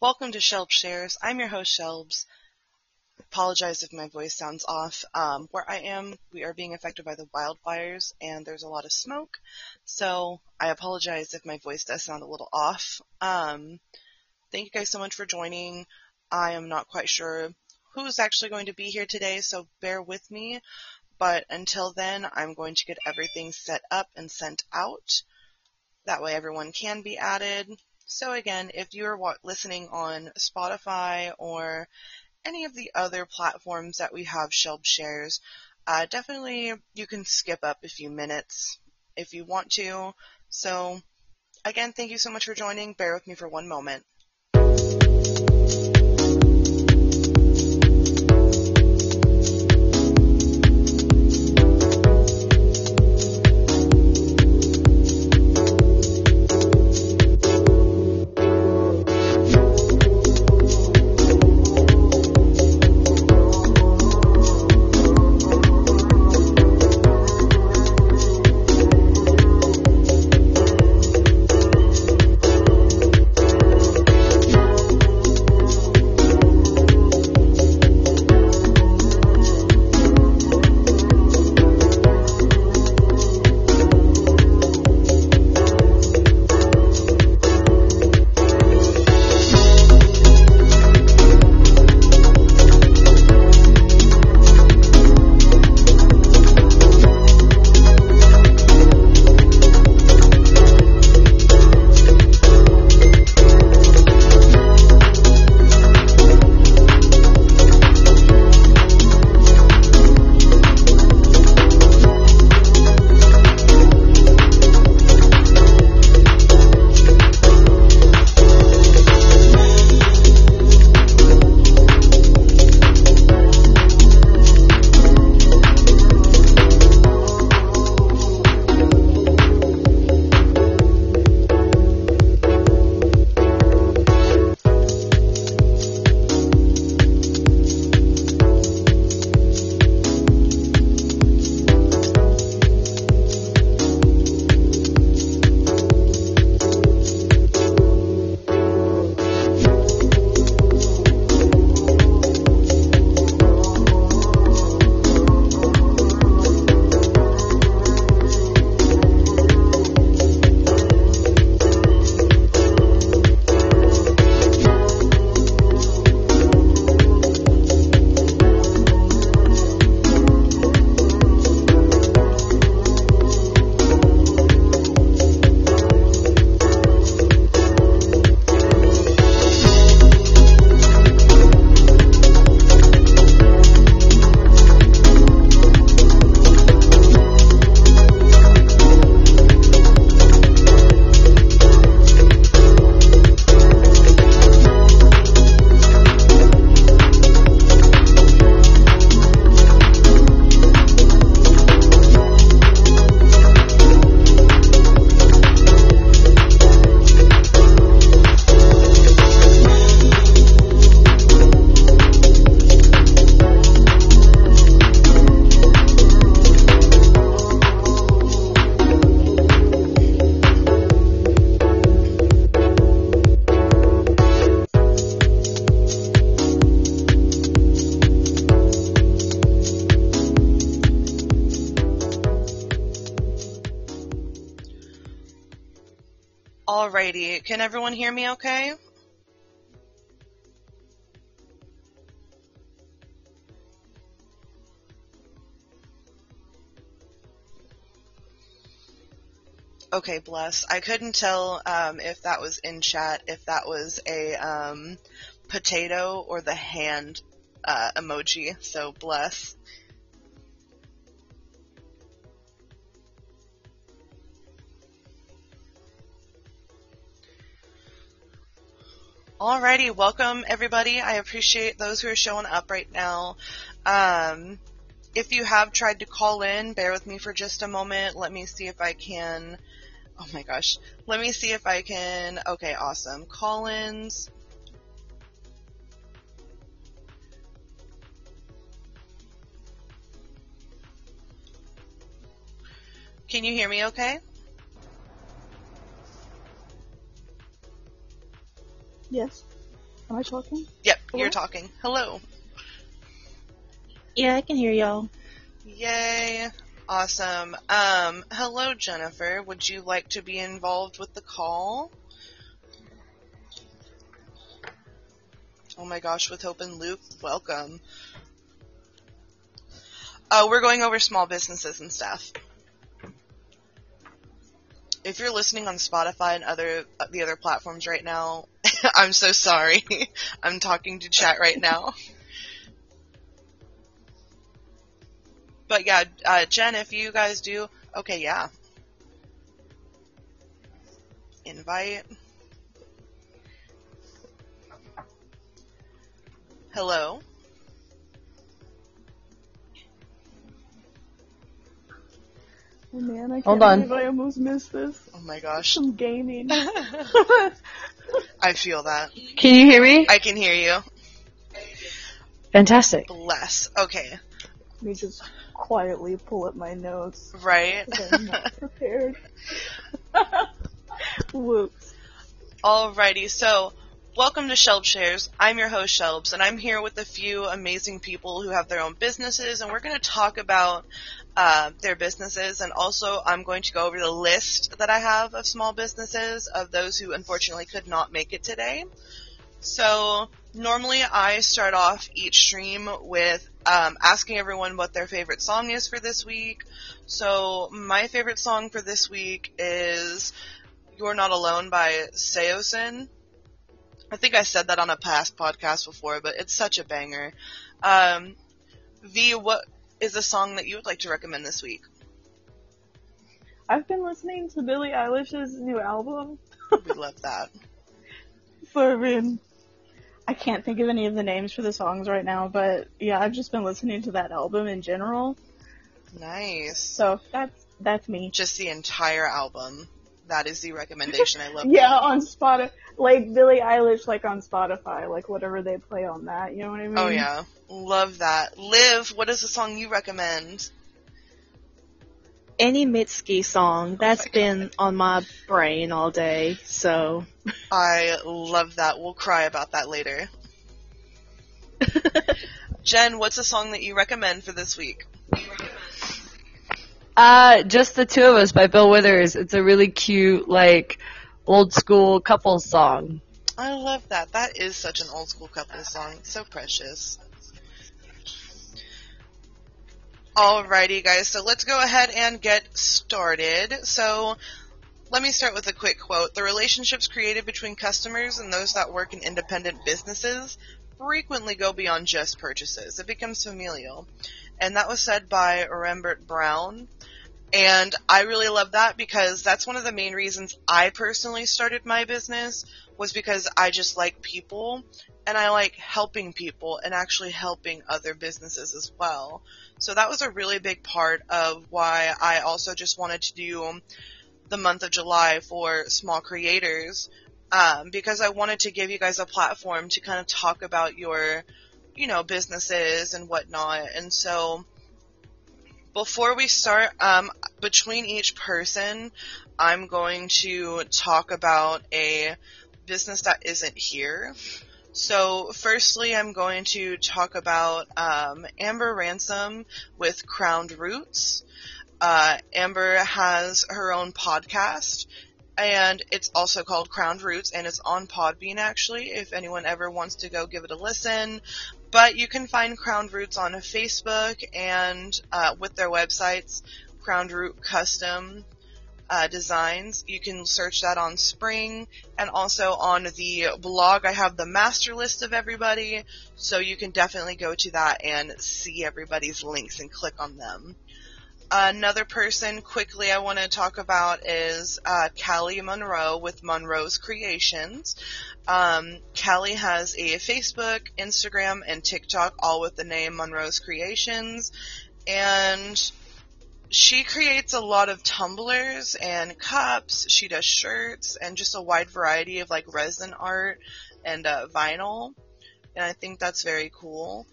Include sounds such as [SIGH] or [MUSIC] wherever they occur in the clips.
Welcome to Shelb Shares. I'm your host, Shelbs. Apologize if my voice sounds off. Um, where I am, we are being affected by the wildfires and there's a lot of smoke. So I apologize if my voice does sound a little off. Um, thank you guys so much for joining. I am not quite sure who's actually going to be here today, so bear with me. But until then, I'm going to get everything set up and sent out. That way everyone can be added. So again, if you're listening on Spotify or any of the other platforms that we have Shelb Shares, uh, definitely you can skip up a few minutes if you want to. So again, thank you so much for joining. Bear with me for one moment. Everyone hear me okay? Okay, bless. I couldn't tell um, if that was in chat, if that was a um, potato or the hand uh, emoji, so bless. Alrighty, welcome everybody. I appreciate those who are showing up right now. Um, if you have tried to call in, bear with me for just a moment. Let me see if I can. Oh my gosh. Let me see if I can. Okay, awesome. Call ins. Can you hear me okay? Yes. Am I talking? Yep, Hello? you're talking. Hello. Yeah, I can hear y'all. Yay. Awesome. Um, hello, Jennifer. Would you like to be involved with the call? Oh my gosh, with Hope and Luke, welcome. Uh, we're going over small businesses and stuff. If you're listening on Spotify and other uh, the other platforms right now, [LAUGHS] I'm so sorry. [LAUGHS] I'm talking to chat right now. But yeah, uh, Jen, if you guys do, okay, yeah. Invite. Hello. Oh man, I can't Hold on. believe I almost missed this. Oh my gosh. Some gaming. [LAUGHS] I feel that. Can you hear me? I can hear you. Fantastic. Bless. Okay. Let me just quietly pull up my notes. Right. I'm not [LAUGHS] prepared. [LAUGHS] Whoops. Alrighty, so welcome to Shelb Shares. I'm your host Shelbs, and I'm here with a few amazing people who have their own businesses, and we're going to talk about uh, their businesses, and also I'm going to go over the list that I have of small businesses of those who unfortunately could not make it today. So normally I start off each stream with um, asking everyone what their favorite song is for this week. So my favorite song for this week is "You're Not Alone" by Saosin. I think I said that on a past podcast before, but it's such a banger. Um, v, what is a song that you would like to recommend this week? I've been listening to Billie Eilish's new album. We love that. [LAUGHS] So I mean, I can't think of any of the names for the songs right now, but yeah, I've just been listening to that album in general. Nice. So that's that's me. Just the entire album. That is the recommendation. I love. Yeah, on Spotify, like Billie Eilish, like on Spotify, like whatever they play on that. You know what I oh, mean? Oh yeah, love that. Liv, what is the song you recommend? any Mitski song oh, that's my been on my brain all day. So I love that. We'll cry about that later. [LAUGHS] Jen, what's a song that you recommend for this week? Uh, just the two of us by Bill Withers. It's a really cute, like, old school couple song. I love that. That is such an old school couple song. So precious. Alrighty, guys. So let's go ahead and get started. So let me start with a quick quote. The relationships created between customers and those that work in independent businesses frequently go beyond just purchases. It becomes familial. And that was said by Rembert Browne. And I really love that because that's one of the main reasons I personally started my business was because I just like people and I like helping people and actually helping other businesses as well. So that was a really big part of why I also just wanted to do the month of July for small creators um, because I wanted to give you guys a platform to kind of talk about your, you know, businesses and whatnot. And so before we start, um, between each person, I'm going to talk about a business that isn't here. So, firstly, I'm going to talk about um, Amber Ransom with Crowned Roots. Uh, Amber has her own podcast, and it's also called Crowned Roots, and it's on Podbean actually. If anyone ever wants to go give it a listen, but you can find Crowned Roots on Facebook and uh, with their websites, Crowned Root Custom uh, Designs. You can search that on Spring and also on the blog. I have the master list of everybody, so you can definitely go to that and see everybody's links and click on them. Another person quickly I want to talk about is uh, Callie Monroe with Monroe's Creations. Um, Callie has a Facebook, Instagram, and TikTok, all with the name Monroe's Creations, and she creates a lot of tumblers and cups. She does shirts and just a wide variety of like resin art and uh, vinyl, and I think that's very cool.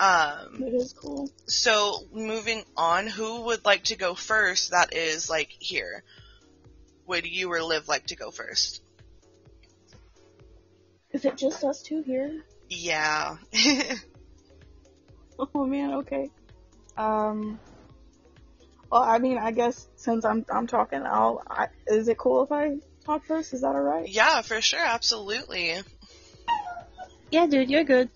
Um, It is cool. so moving on, who would like to go first? That is like here. Would you or Liv like to go first? Is it just us two here? Yeah. [LAUGHS] Oh man, okay. Um. Well, I mean, I guess since I'm I'm talking, I'll. I, is it cool if I talk first? Is that alright? yeah, for sure, absolutely. yeah, dude, you're good.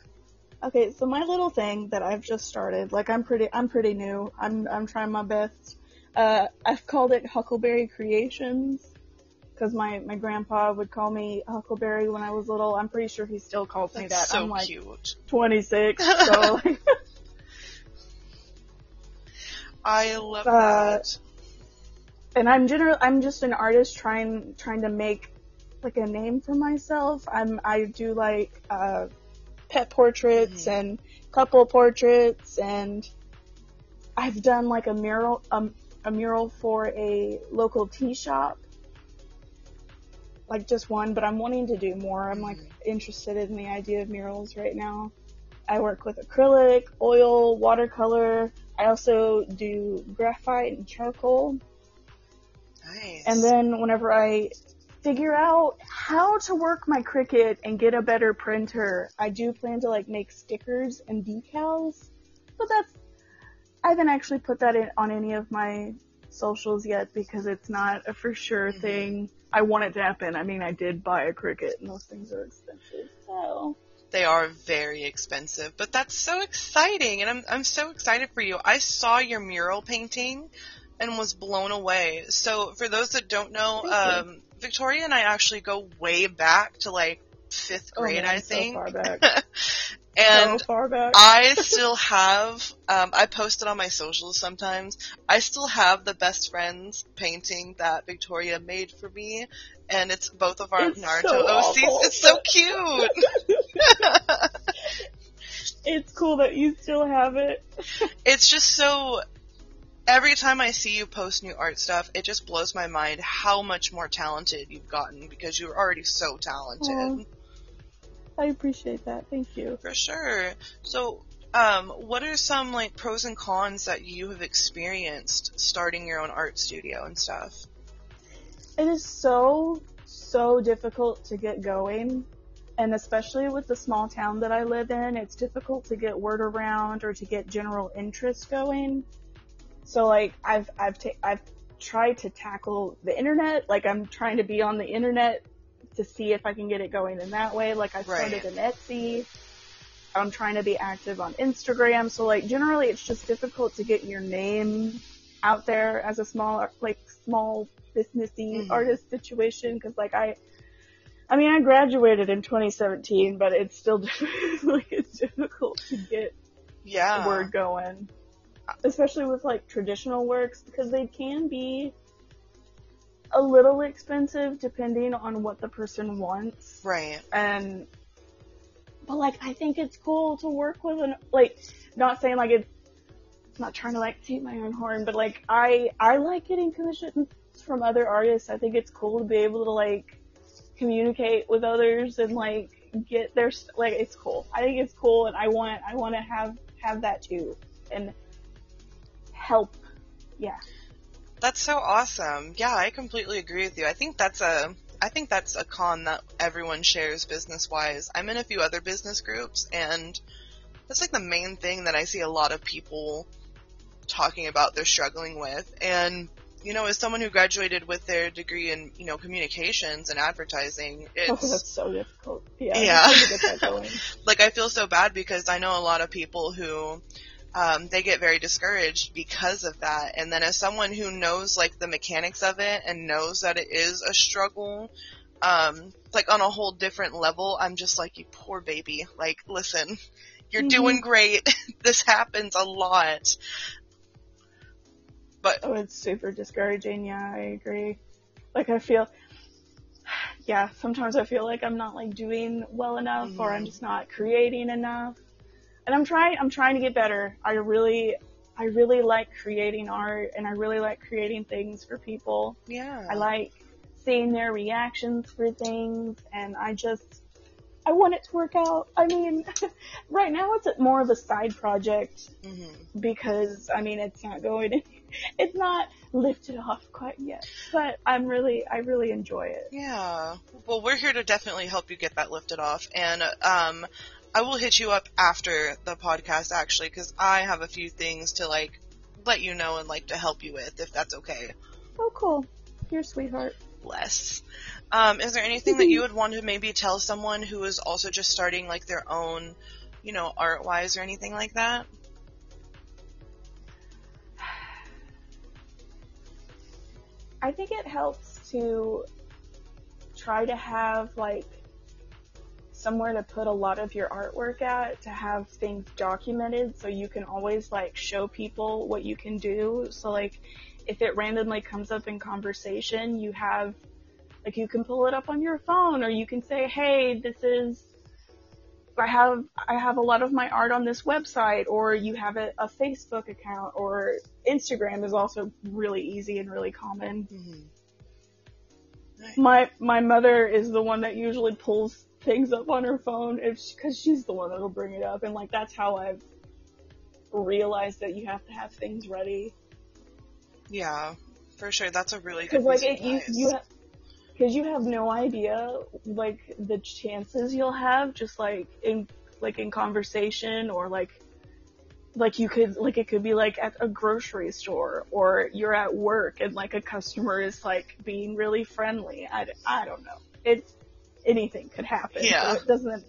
Okay, so my little thing that I've just started, like I'm pretty, I'm pretty new. I'm I'm trying my best. Uh, I've called it Huckleberry Creations because my my grandpa would call me Huckleberry when I was little. I'm pretty sure he still calls me That's that. so I'm like cute. 26, so [LAUGHS] like, I love Uh, that. and I'm general. I'm just an artist trying trying to make like a name for myself. I'm I do like uh, pet portraits Mhm. and couple portraits, and I've done like a mural um, a mural for a local tea shop. Like just one, but I'm wanting to do more. I'm like interested in the idea of murals right now. I work with acrylic, oil, watercolor. I also do graphite and charcoal. Nice. And then whenever I figure out how to work my Cricut and get a better printer, I do plan to like make stickers and decals. But that's I haven't actually put that in on any of my socials yet because it's not a for sure Mhm. thing. I want it to happen. I mean, I did buy a Cricut and those things are expensive. So They are very expensive, but that's so exciting, and I'm I'm so excited for you. I saw your mural painting and was blown away. So for those that don't know, um, Victoria and I actually go way back to like fifth oh grade, man, I so think. far back. [LAUGHS] and so far back. I [LAUGHS] still have, um, I post it on my socials sometimes. I still have the best friends painting that Victoria made for me, and it's both of our It's Naruto so OCs. awful. It's so cute. [LAUGHS] it's cool that you still have it. it's just so. Every time I see you post new art stuff, it just blows my mind how much more talented you've gotten because you're already so talented. I appreciate that. Thank you. For sure. So, um, what are some like pros and cons that you have experienced starting your own art studio and stuff? It is so, so difficult to get going. And especially with the small town that I live in, it's difficult to get word around or to get general interest going. So like I've I've ta- I've tried to tackle the internet, like I'm trying to be on the internet to see if I can get it going in that way. Like I started Right. an Etsy. I'm trying to be active on Instagram. So like generally it's just difficult to get your name out there as a small like small businessy Mhm. artist situation because like I I mean I graduated in 2017 but it's still [LAUGHS] like it's difficult to get Yeah. word going especially with like traditional works because they can be a little expensive depending on what the person wants Right. and but like I think it's cool to work with an like not saying like it's not trying to like toot my own horn, but like I I like getting commissions from other artists. I think it's cool to be able to like communicate with others and like get their like it's cool. I think it's cool, and I want I want to have have that too and help. Yeah, That's so awesome. Yeah, I completely agree with you. I think that's a I think that's a con that everyone shares business wise. I'm in a few other business groups and that's like the main thing that I see a lot of people talking about they're struggling with. And you know, as someone who graduated with their degree in, you know, communications and advertising, [LAUGHS] oh, it's that's so difficult. Yeah, Yeah. it's hard to get that going. [LAUGHS] like I feel so bad because I know a lot of people who um, they get very discouraged because of that. And then as someone who knows like the mechanics of it and knows that it is a struggle, um, like on a whole different level, I'm just like, you poor baby. Like, listen, you're Mhm. doing great. [LAUGHS] this happens a lot. But Oh, it's super discouraging. Yeah, I agree. Like I feel, [SIGHS] yeah, sometimes I feel like I'm not like doing well enough or I'm Mhm. just not creating enough. And I'm trying, I'm trying to get better. I really, I really like creating art and I really like creating things for people. yeah, I like seeing their reactions for things and I just, I want it to work out. I mean, [LAUGHS] right now it's more of a side project hmm because I mean it's not going, [LAUGHS] it's not lifted off quite yet. But I'm really, I really enjoy it. Yeah. Well, we're here to definitely help you get that lifted off, and um, I will hit you up after the podcast actually, because I have a few things to like let you know and like to help you with, if that's okay. Oh, cool. You're sweetheart. Bless. Um, is there anything that you would want to maybe tell someone who is also just starting like their own, you know, art wise or anything like that? I think it helps to try to have like somewhere to put a lot of your artwork at to have things documented so you can always like show people what you can do. So like if it randomly comes up in conversation, you have like you can pull it up on your phone or you can say, "Hey, this is I have I have a lot of my art on this website or you have a, a Facebook account or Instagram is also really easy and really common. Mm-hmm. My my mother is the one that usually pulls things up on her phone if because she's the one that'll bring it up and like that's how I've realized that you have to have things ready Yeah, for sure. That's a really good because like it you you have because you have no idea like the chances you'll have just like in like in conversation or like like you could like it could be like at a grocery store or you're at work and like a customer is like being really friendly. I, I don't know. It's anything could happen. Yeah. so it doesn't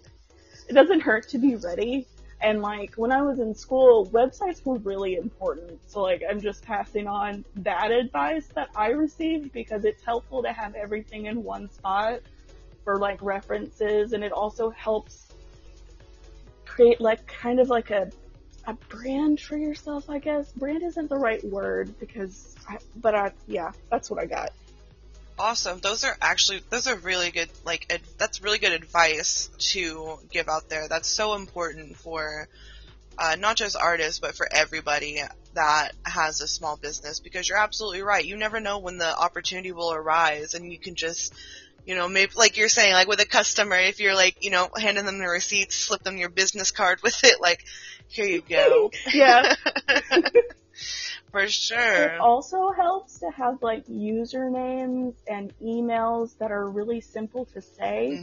it doesn't hurt to be ready. And like when i was in school websites were really important. So like i'm just passing on that advice that i received because it's helpful to have everything in one spot for like references. And it also helps create like kind of like a a brand for yourself i guess brand isn't the right word because I, but i yeah that's what i got Awesome. Those are actually those are really good. Like ad, that's really good advice to give out there. That's so important for uh, not just artists, but for everybody that has a small business. Because you're absolutely right. You never know when the opportunity will arise, and you can just you know, maybe like you're saying, like with a customer, if you're like, you know, handing them the receipts, slip them your business card with it, like, here you go. [LAUGHS] yeah [LAUGHS] For sure. It also helps to have like usernames and emails that are really simple to say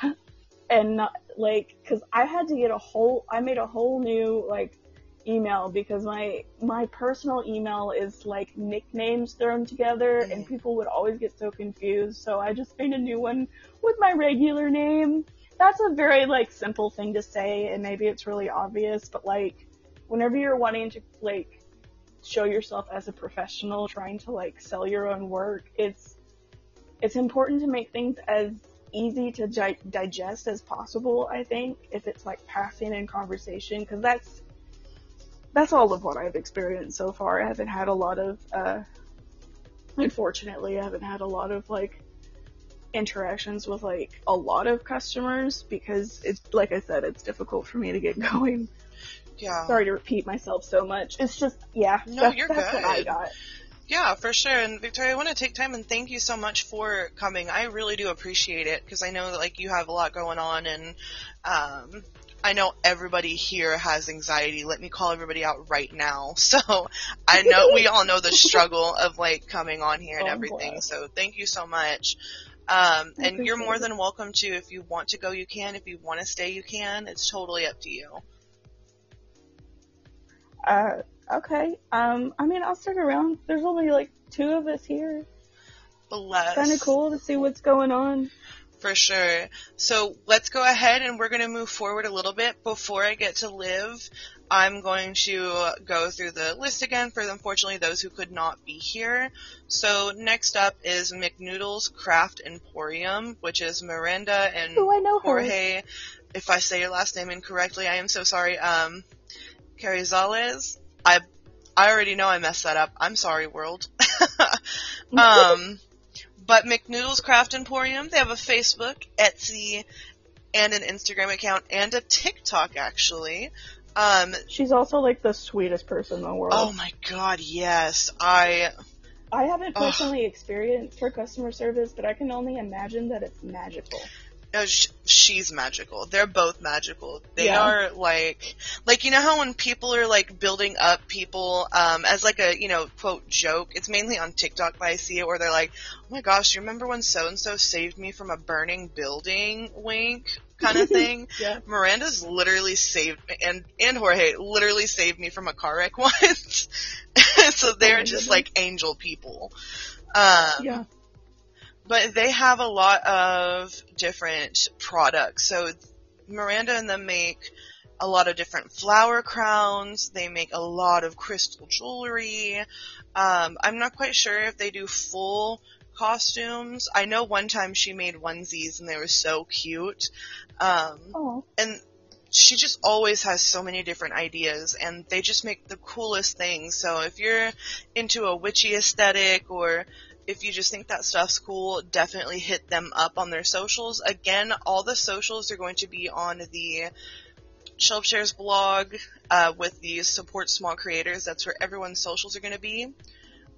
hmm [LAUGHS] and not like cuz I had to get a whole I made a whole new like email because my my personal email is like nicknames thrown together and Mhm. people would always get so confused so I just made a new one with my regular name. That's a very like simple thing to say and maybe it's really obvious but like whenever you're wanting to like show yourself as a professional trying to like sell your own work it's it's important to make things as easy to di- digest as possible i think if it's like passing in conversation because that's that's all of what i've experienced so far i haven't had a lot of uh unfortunately i haven't had a lot of like interactions with like a lot of customers because it's like i said it's difficult for me to get [LAUGHS] going Yeah. sorry to repeat myself so much. It's just, yeah, No, that's, you're that's what I good. got. Yeah, for sure. And Victoria, I want to take time and thank you so much for coming. I really do appreciate it because I know that like you have a lot going on and um I know everybody here has anxiety. Let me call everybody out right now. [LAUGHS] So I know we all know the struggle of like coming on here and Oh, everything. boy. So thank you so much. Um, and you're more than welcome to if you want to go, you can. If you want to stay, you can. It's totally up to you. Uh, okay. Um, I mean, I'll stick around. There's only like two of us here. Bless. Kind of cool to see what's going on. For sure. So let's go ahead and we're going to move forward a little bit. Before I get to live, I'm going to go through the list again for unfortunately those who could not be here. So next up is McNoodles Craft Emporium, which is Miranda and Oh, I know her. If I say your last name incorrectly, I am so sorry. Um, Carizales. I I already know I messed that up. I'm sorry, world. [LAUGHS] um, [LAUGHS] but McNoodles Craft Emporium, they have a Facebook, Etsy, and an Instagram account, and a TikTok actually. Um, She's also like the sweetest person in the world. oh my god, yes. I, I haven't Ugh. personally experienced her customer service, but I can only imagine that it's magical. Sh- she's magical. They're both magical. They Yeah. are like, like you know how when people are like building up people um, as like a you know quote joke. It's mainly on TikTok that I see it where they're like, oh my gosh, you remember when so and so saved me from a burning building? Wink, kind of [LAUGHS] thing. Yeah. Miranda's literally saved and and Jorge literally saved me from a car wreck [LAUGHS] once. [LAUGHS] so they're my just goodness. like angel people. Um, Yeah. But they have a lot of different products. So Miranda and them make a lot of different flower crowns. They make a lot of crystal jewelry. Um, I'm not quite sure if they do full costumes. I know one time she made onesies and they were so cute. Um, Oh. and she just always has so many different ideas and they just make the coolest things. So if you're into a witchy aesthetic or if you just think that stuff's cool, definitely hit them up on their socials. Again, all the socials are going to be on the Shelb Shares blog uh, with the support small creators. That's where everyone's socials are going to be.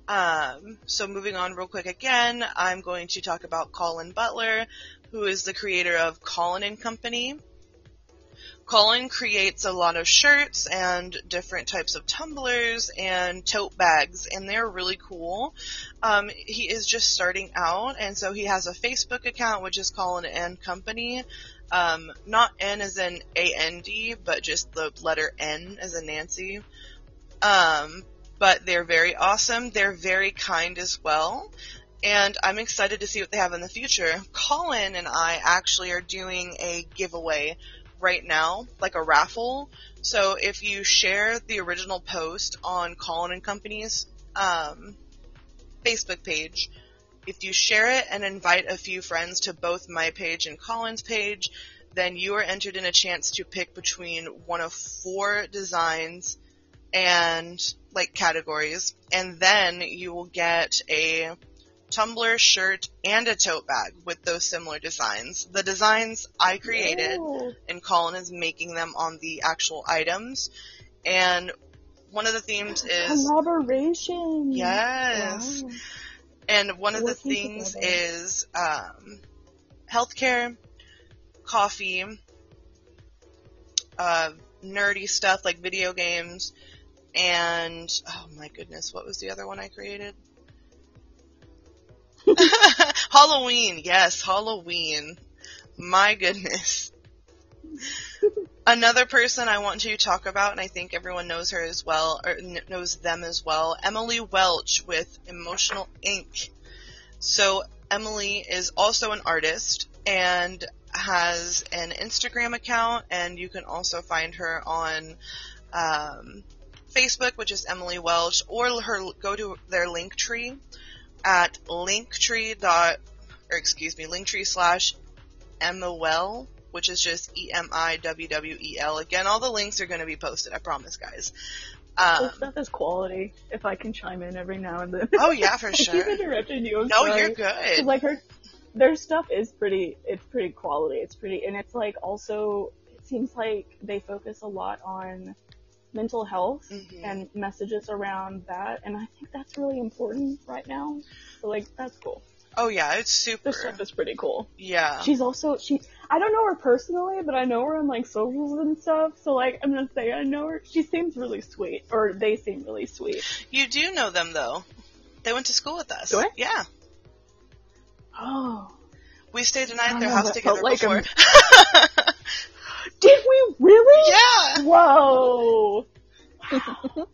Um, so moving on real quick again, I'm going to talk about Colin Butler, who is the creator of Colin and Company. Colin creates a lot of shirts and different types of tumblers and tote bags, and they're really cool. Um, he is just starting out, and so he has a Facebook account, which is Colin and Company. Um, not N as in A-N-D, but just the letter N as in Nancy. Um, but they're very awesome. They're very kind as well. And I'm excited to see what they have in the future. Colin and I actually are doing a giveaway right now, like a raffle. So if you share the original post on Colin and Company's um, Facebook page, if you share it and invite a few friends to both my page and Colin's page, then you are entered in a chance to pick between one of four designs and like categories, and then you will get a tumbler, shirt, and a tote bag with those similar designs. The designs I created, Oh. and Colin is making them on the actual items. And one of the themes [GASPS] is Collaboration. yes, Wow. and one of the things together. is um, healthcare, coffee, uh, nerdy stuff like video games, and oh my goodness, what was the other one I created? [LAUGHS] Halloween, yes, Halloween. My goodness. Another person I want to talk about, and I think everyone knows her as well, or kn- knows them as well, Emily Welch with Emotional Ink. So Emily is also an artist and has an Instagram account, and you can also find her on um, Facebook, which is Emily Welch, or her go to their link tree at linktree dot or excuse me linktree slash MOL, which is just E M I W W E L. Again, all the links are going to be posted. I promise, guys. Um, This stuff is quality. If I can chime in every now and then. oh yeah, for [LAUGHS] I sure. keep interrupting you. I'm No, sorry. you're good. like her, their stuff is pretty. It's pretty quality. It's pretty, and it's like also. It seems like they focus a lot on mental health Mhm. and messages around that, and I think that's really important right now. So like that's cool. Oh yeah, it's super. This stuff is pretty cool. Yeah. She's also she. I don't know her personally, but I know her on like socials and stuff. So like I'm gonna say I know her. She seems really sweet, or they seem really sweet. You do know them though. They went to school with us. Do I? Yeah. Oh, We stayed a night at their house together like before. [LAUGHS] did we really? yeah. Whoa. [LAUGHS]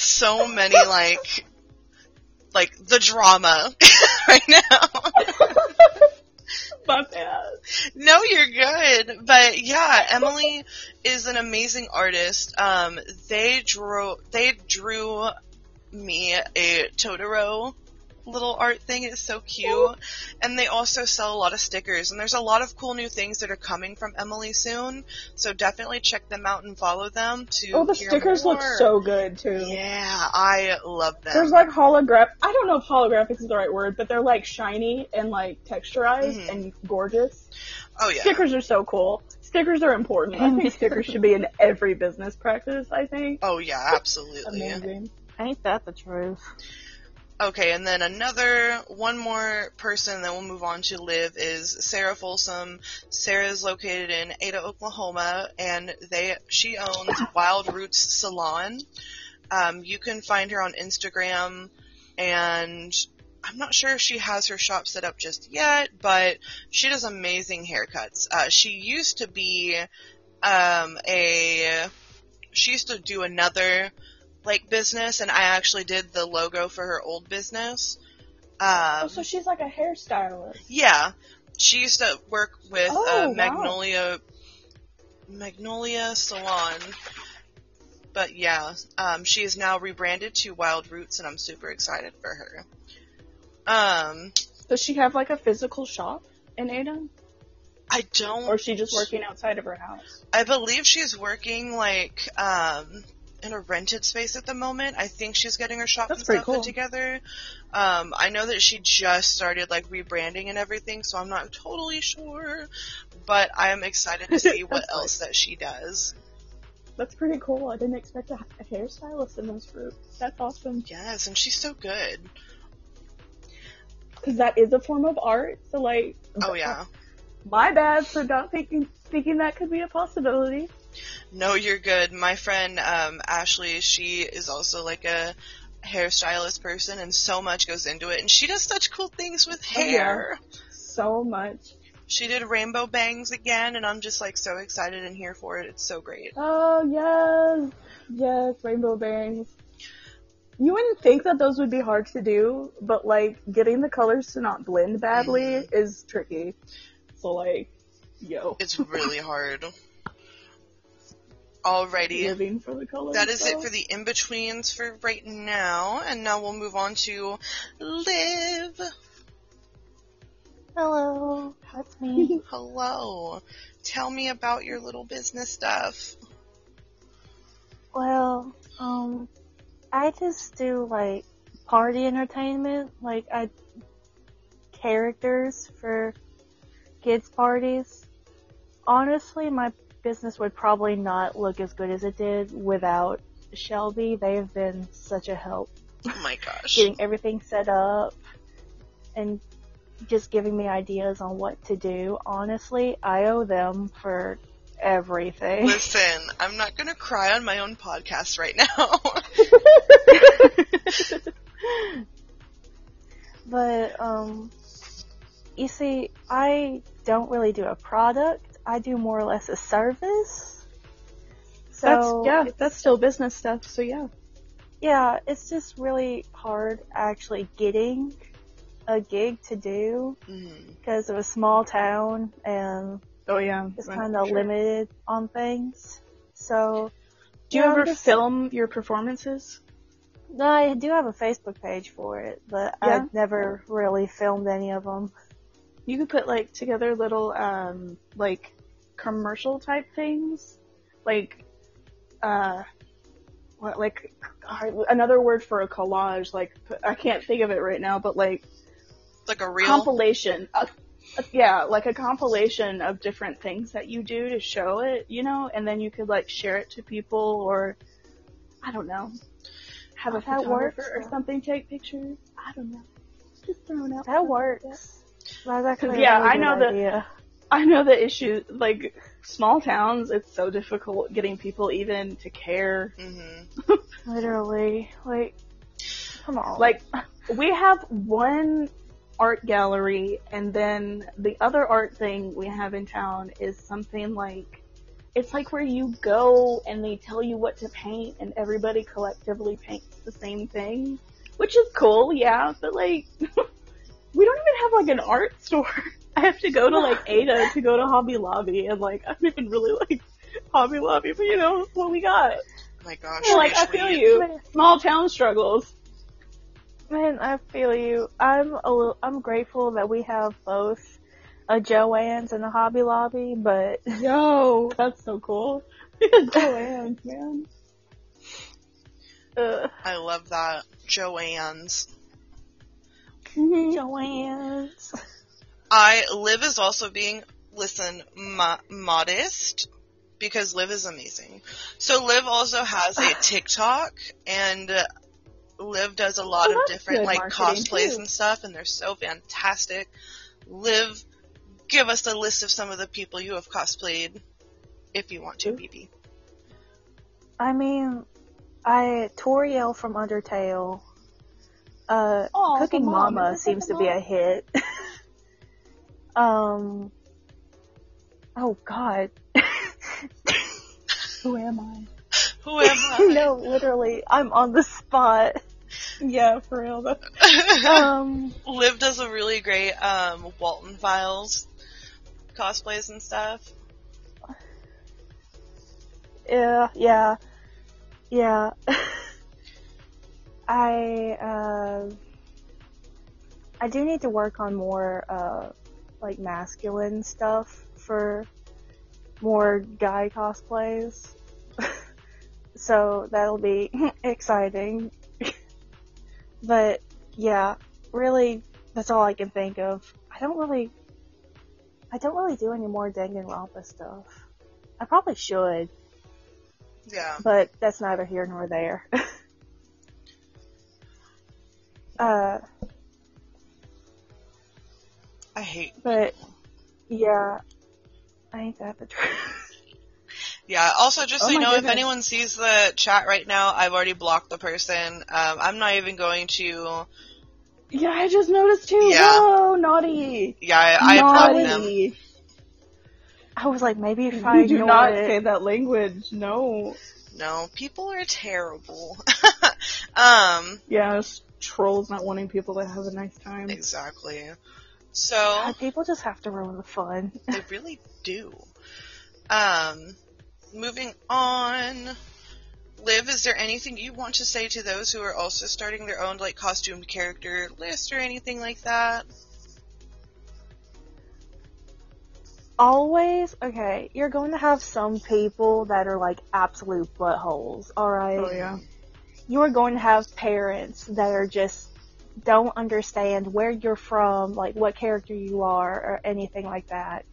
So many like like the drama [LAUGHS] right now. My bad. No, you're good. But yeah, Emily is an amazing artist. Um, they drew they drew me a Totoro little art thing. It's so cute. And they also sell a lot of stickers. And there's a lot of cool new things that are coming from Emily soon. So definitely check them out and follow them to Oh, the hear stickers look so good too. Yeah, I love them. There's like holograph. I don't know if holographic is the right word, but they're like shiny and like texturized Mhm. and gorgeous. oh yeah. Stickers are so cool. Stickers are important. I think [LAUGHS] stickers should be in every business practice. I think. Oh yeah, absolutely. Amazing. Ain't that the truth? Okay, and then another one more person that we'll move on to live is Sarah Folsom. Sarah is located in Ada, Oklahoma, and they she owns Wild Roots Salon. Um, you can find her on Instagram, and I'm not sure if she has her shop set up just yet, but she does amazing haircuts. Uh, she used to be um, a she used to do another like business, and I actually did the logo for her old business. Um, Oh, so she's like a hairstylist. yeah, she used to work with Oh, uh, wow. Magnolia Magnolia Salon. But yeah, um, she is now rebranded to Wild Roots, and I'm super excited for her. Um, Does she have like a physical shop in Ada? I don't. Or is she just working outside of her house? I believe she's working like um in a rented space at the moment. I think she's getting her shop That's and stuff put cool. together. Um, I know that she just started like rebranding and everything, so I'm not totally sure. But I am excited to see [LAUGHS] what else that she does. That's pretty cool. I didn't expect a, a hairstylist in this group. That's awesome. Yes, and she's so good. Because that is a form of art. So like, Oh yeah. my bad for not thinking thinking that could be a possibility. No, you're good. My friend um, Ashley, she is also like a hairstylist person, and so much goes into it. And she does such cool things with Oh, yeah. hair. So much. She did rainbow bangs again, and I'm just like so excited and here for it. It's so great. Oh yes, yes, rainbow bangs. You wouldn't think that those would be hard to do, but like getting the colors to not blend badly Mhm. is tricky. So like, yo, It's really hard. [LAUGHS] Alrighty. living for the colors. That is it for the in-betweens for right now, and now we'll move on to live. Hello, that's me. [LAUGHS] Hello. Tell me about your little business stuff. well, um, I just do like party entertainment. Like I characters for kids parties. Honestly, my business would probably not look as good as it did without Shelby. They have been such a help Oh my gosh. getting everything set up and just giving me ideas on what to do. Honestly, I owe them for everything. Listen, I'm not gonna cry on my own podcast right now. [LAUGHS] [LAUGHS] but um you see, I don't really do a product. I do more or less a service. So That's yeah, that's still business stuff. So yeah. yeah, it's just really hard actually getting a gig to do because of a small town and Oh yeah. it's right, kind of sure. limited on things. So, Do you yeah, I'm ever just- film your performances? No, I do have a Facebook page for it, but Yeah? I've never really filmed any of them. You could put like together little um like commercial type things, like uh what like uh, another word for a collage. Like I can't think of it right now, but like Like a real. compilation. A, a- yeah, like a compilation of different things that you do to show it, you know, and then you could like share it to people or I don't know, have a that photographer works, or yeah. something take pictures. I don't know. Just throwing out. That works. That's actually yeah, really I know that- idea. [LAUGHS] I know the issue, like, small towns, it's so difficult getting people even to care. hmm [LAUGHS] Literally, like, come on. Like, we have one art gallery, and then the other art thing we have in town is something like, it's like where you go and they tell you what to paint, and everybody collectively paints the same thing. Which is cool, yeah, but like, [LAUGHS] we don't even have like an art store. I have to go to like [LAUGHS] Ada to go to Hobby Lobby, and like, I don't even really like Hobby Lobby, but you know, what we got. Oh my gosh. like, I feel we- you. Small town struggles. man, I feel you. I'm a little, I'm grateful that we have both a Joann's and a Hobby Lobby, but [LAUGHS] Yo, that's so cool. [LAUGHS] Joann, man. uh, I love that. Joanne's. Joann's. I Liv is also being listen mo- modest because Liv is amazing. So Liv also has a [LAUGHS] TikTok and uh, Liv does a lot Oh, of different like cosplays too. and stuff, and they're so fantastic. Liv, give us a list of some of the people you have cosplayed, if you want to, Ooh. BB. I mean, I Toriel from Undertale. Uh, Aw, Cooking the mom. Mama seems to be a hit. [LAUGHS] um. Oh God. [LAUGHS] Who am I? Who am [LAUGHS] I? no, literally, I'm on the spot. Yeah, for real. Though. [LAUGHS] Um. Liv does a really great um, Walten Files cosplays and stuff. Yeah, yeah, yeah. I uh, I do need to work on more uh, like masculine stuff for more guy cosplays. [LAUGHS] so that'll be [LAUGHS] exciting. [LAUGHS] but yeah, really, that's all I can think of. I don't really, I don't really do any more Danganronpa stuff. I probably should Yeah. but that's neither here nor there. uh, I hate. but yeah, I ain't that the truth? Yeah. Also, just so Oh you my know, if anyone sees the chat right now, I've already blocked the person. Um, I'm not even going to. Yeah, I just noticed too. Yeah. Whoa, naughty. Yeah, I, I blocked them. naughty. I was like, maybe if I You do ignore not it, say that language. No. No, people are terrible. [LAUGHS] um, Yes, trolls not wanting people to have a nice time. exactly. So God, people just have to ruin the fun. [LAUGHS] they really do. Um, moving on. Liv, is there anything you want to say to those who are also starting their own like costumed character list or anything like that? Always, okay, you're going to have some people that are like absolute buttholes, alright? Oh yeah. you are going to have parents that are just don't understand where you're from, like what character you are, or anything like that.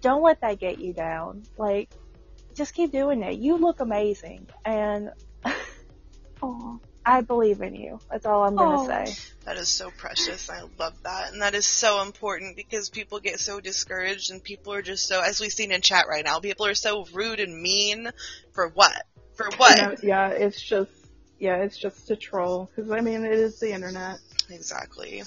Don't let that get you down. Like, just keep doing it. You look amazing, and Aw. [LAUGHS] I believe in you. That's all I'm gonna Aw. say. That is so precious. I love that. And that is so important because people get so discouraged and people are just so, as we've seen in chat right now, people are so rude and mean for what? For what? You know, yeah, it's just yeah, it's just a troll. Because I mean, it is the internet. Exactly.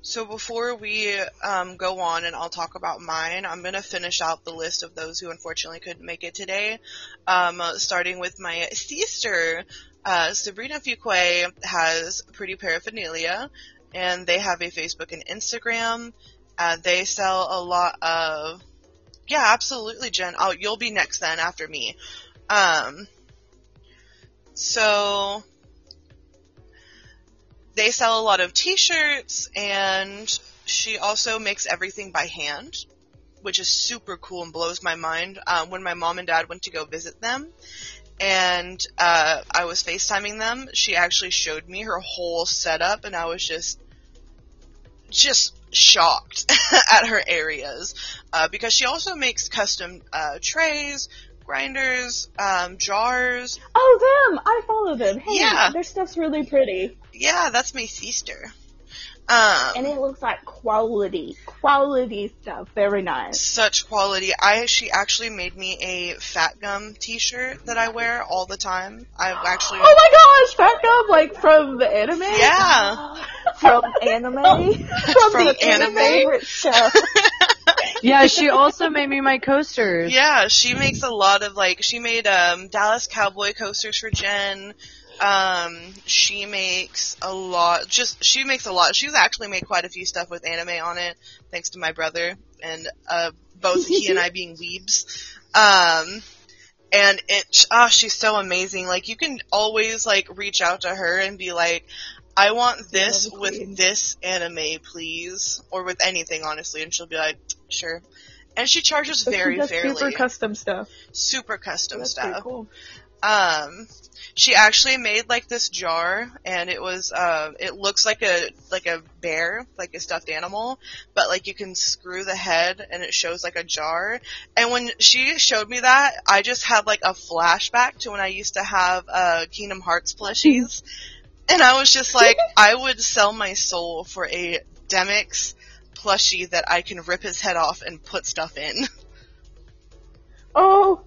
So before we um, go on and I'll talk about mine, I'm going to finish out the list of those who unfortunately couldn't make it today. Um, starting with my sister, uh, Sabrina Fuquay has Pretty Paraphernalia, and they have a Facebook and Instagram. Uh, they sell a lot of, yeah, absolutely, Jen. Oh, you'll be next then after me. Um, so they sell a lot of t-shirts and she also makes everything by hand which is super cool and blows my mind um, when my mom and dad went to go visit them. And uh, i was facetiming them. She actually showed me her whole setup and i was just just shocked [LAUGHS] at her areas uh, because she also makes custom uh, trays grinders um, jars Oh, them! I follow them. Hey, Yeah. their stuff's really pretty, yeah that's my sister um, and it looks like quality, quality stuff. Very nice. such quality. I she actually made me a Fat Gum T-shirt that I wear all the time. I've [GASPS] actually Oh my gosh, Fat Gum, like from the anime. yeah From anime, [LAUGHS] from, From the anime. favorite show. [LAUGHS] Yeah, she also made me my coasters. yeah. She makes a lot of like she made um Dallas Cowboy coasters for Jen. Um, she makes a lot. Just she makes a lot. She's actually made quite a few stuff with anime on it, thanks to my brother and uh both he and I being weebs. Um. And it, oh, she's so amazing. Like, you can always, like, reach out to her and be like, I want this with queen. this anime, please. Or with anything, honestly. And she'll be like, sure. And she charges she very does fairly. super custom stuff. super custom That's stuff. cool. Um, she actually made like this jar, and it was uh, it looks like a like a bear, like a stuffed animal, but like you can screw the head, and it shows like a jar. And when she showed me that, I just had like a flashback to when I used to have uh Kingdom Hearts plushies. [LAUGHS] And I was just like, I would sell my soul for a Demyx plushie that I can rip his head off and put stuff in. Oh,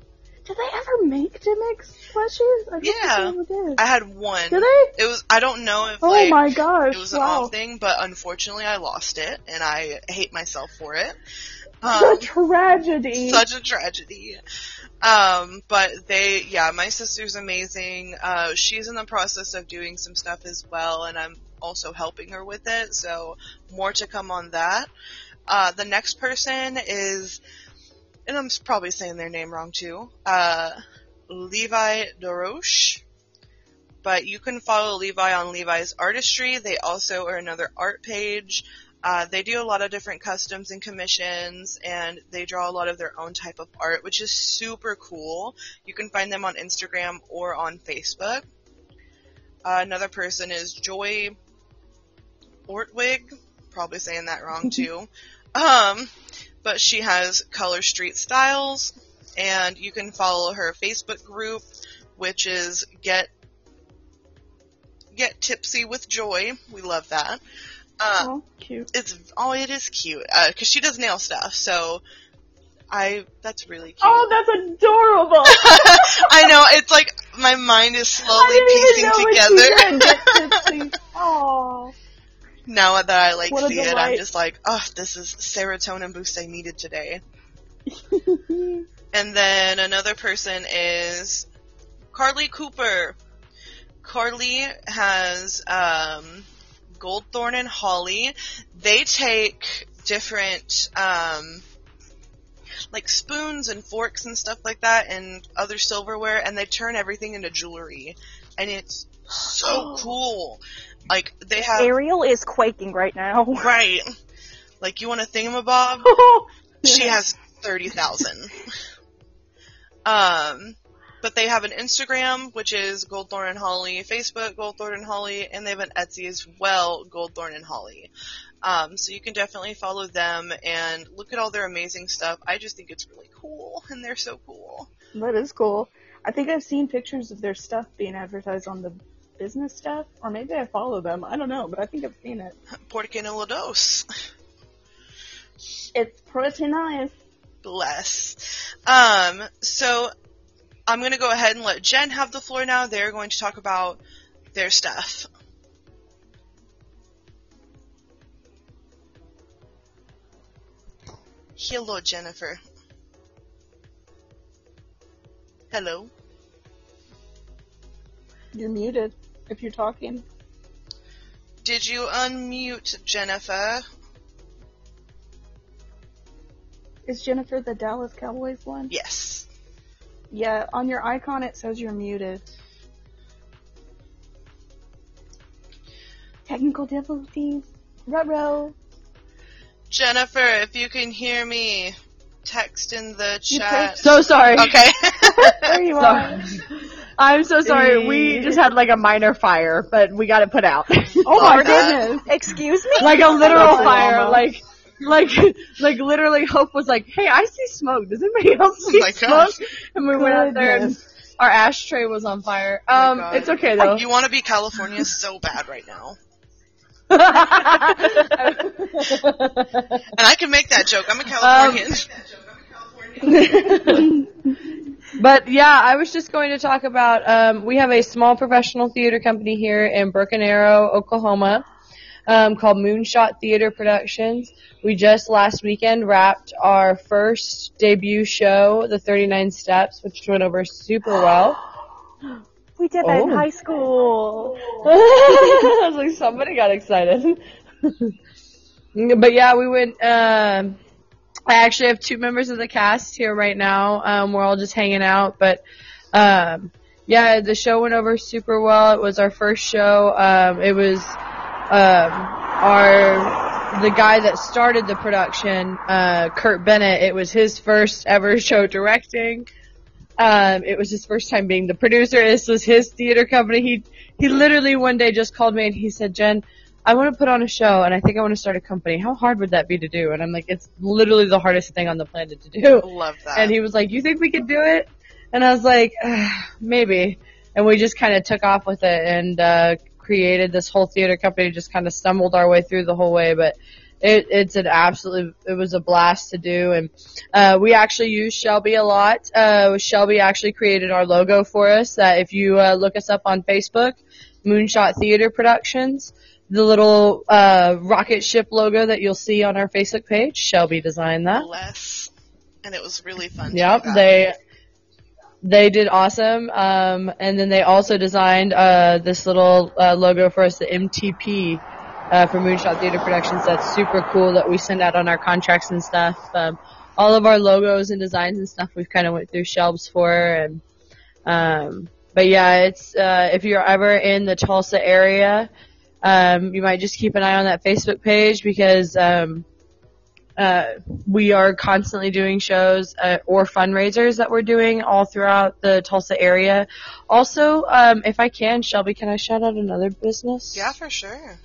did they ever make Demyx plushies? I Yeah. did. I had one. Did they? It was I don't know if Oh like my gosh! it was an wow. off thing, but unfortunately I lost it and I hate myself for it. Um, tragedy. such a tragedy. Um, but they, yeah, my sister's amazing. Uh, she's in the process of doing some stuff as well, and I'm also helping her with it. So more to come on that. Uh, the next person is, and I'm probably saying their name wrong too. Uh, Levi Doroche. But you can follow Levi on Levi's Artistry. They also are another art page. Uh, they do a lot of different customs and commissions, and they draw a lot of their own type of art, which is super cool. You can find them on Instagram or on Facebook. Uh, another person is Joy Ortwig, probably saying that wrong [LAUGHS] too. Um, but she has Color Street Styles, and you can follow her Facebook group, which is Get Get Tipsy with Joy. We love that. Uh, Oh, cute. it's oh, it is cute because she does nail stuff. So I that's really cute. Oh, that's adorable. [LAUGHS] I know it's like my mind is slowly piecing didn't even know together. what she did. Oh, now that I like What see it, I'm just like, oh, this is serotonin boost I needed today. [LAUGHS] And then another person is Carly Cooper. Carly has um, Goldthorn and Holly. They take different um, like spoons and forks and stuff like that and other silverware and they turn everything into jewelry. And it's so [GASPS] cool. Like they have Ariel is quaking right now. [LAUGHS] right. Like you want a thingamabob? [LAUGHS] she has 30,000. [LAUGHS] Um, but they have an Instagram, which is Goldthorn and Holly, Facebook, Goldthorn and Holly, and they have an Etsy as well, Goldthorn and Holly. Um, so you can definitely follow them and look at all their amazing stuff. I just think it's really cool, and they're so cool. That is cool. I think I've seen pictures of their stuff being advertised on the business stuff, or maybe I follow them. I don't know, but I think I've seen it. Porque no dos. It's pretty nice. Bless. Um, so I'm going to go ahead and let Jen have the floor now. They're going to talk about their stuff. Hello, Jennifer. Hello. You're muted if you're talking. Did you unmute Jennifer? Is Jennifer the Dallas Cowboys one? Yes. Yeah, on your icon it says you're muted. Technical difficulties. Ruh-roh. Jennifer, if you can hear me, text in the chat. So sorry. Okay. [LAUGHS] There you are. Sorry. I'm so sorry. We just had like a minor fire, but we got it put out. Oh my goodness. Excuse me? like a literal fire. drama. Like, like, [LAUGHS] like literally Hope was like, hey, I see smoke. Does anybody else Oh see my smoke? gosh. And we went out there and our ashtray was on fire. Oh Um, God. it's okay though. You want to be California so bad right now. [LAUGHS] And I can make that joke. I'm a Californian. [LAUGHS] But yeah, I was just going to talk about um, we have a small professional theater company here in Broken Arrow, Oklahoma, um, called Moonshot Theater Productions. We just last weekend wrapped our first debut show, The 39 Steps, which went over super well. [GASPS] We did that in Oh. high school. [LAUGHS] I was like, somebody got excited. [LAUGHS] but yeah, we went. Um, I actually have two members of the cast here right now. Um, we're all just hanging out, but um, yeah, the show went over super well. It was our first show. Um, it was um, our the guy that started the production, uh, Kurt Bennett. It was his first ever show directing. Um, it was his first time being the producer. This was his theater company. He he literally one day just called me and he said, Jen, I want to put on a show and I think I want to start a company. How hard would that be to do? And I'm like, it's literally the hardest thing on the planet to do. Love that. And he was like, you think we could do it? And I was like, "Ah, maybe. And we just kind of took off with it and uh, created this whole theater company, just kind of stumbled our way through the whole way, but it, it's an absolutely, it was a blast to do. And, uh, we actually use Shelby a lot. Uh, Shelby actually created our logo for us that if you, uh, look us up on Facebook, Moonshot Theater Productions, the little, uh, rocket ship logo that you'll see on our Facebook page, Shelby designed that. Less. And it was really fun. Yep, they they did awesome. Um, and then they also designed uh, this little uh, logo for us, the MTP uh, for Moonshot Theater Productions. That's super cool that we send out on our contracts and stuff. Um, all of our logos and designs and stuff we've kind of went through shelves for and um, but yeah, it's uh, if you're ever in the Tulsa area, um, you might just keep an eye on that Facebook page because um, uh, we are constantly doing shows uh, or fundraisers that we're doing all throughout the Tulsa area. Also, um, if I can, Shelby, can I shout out another business? Yeah, for sure.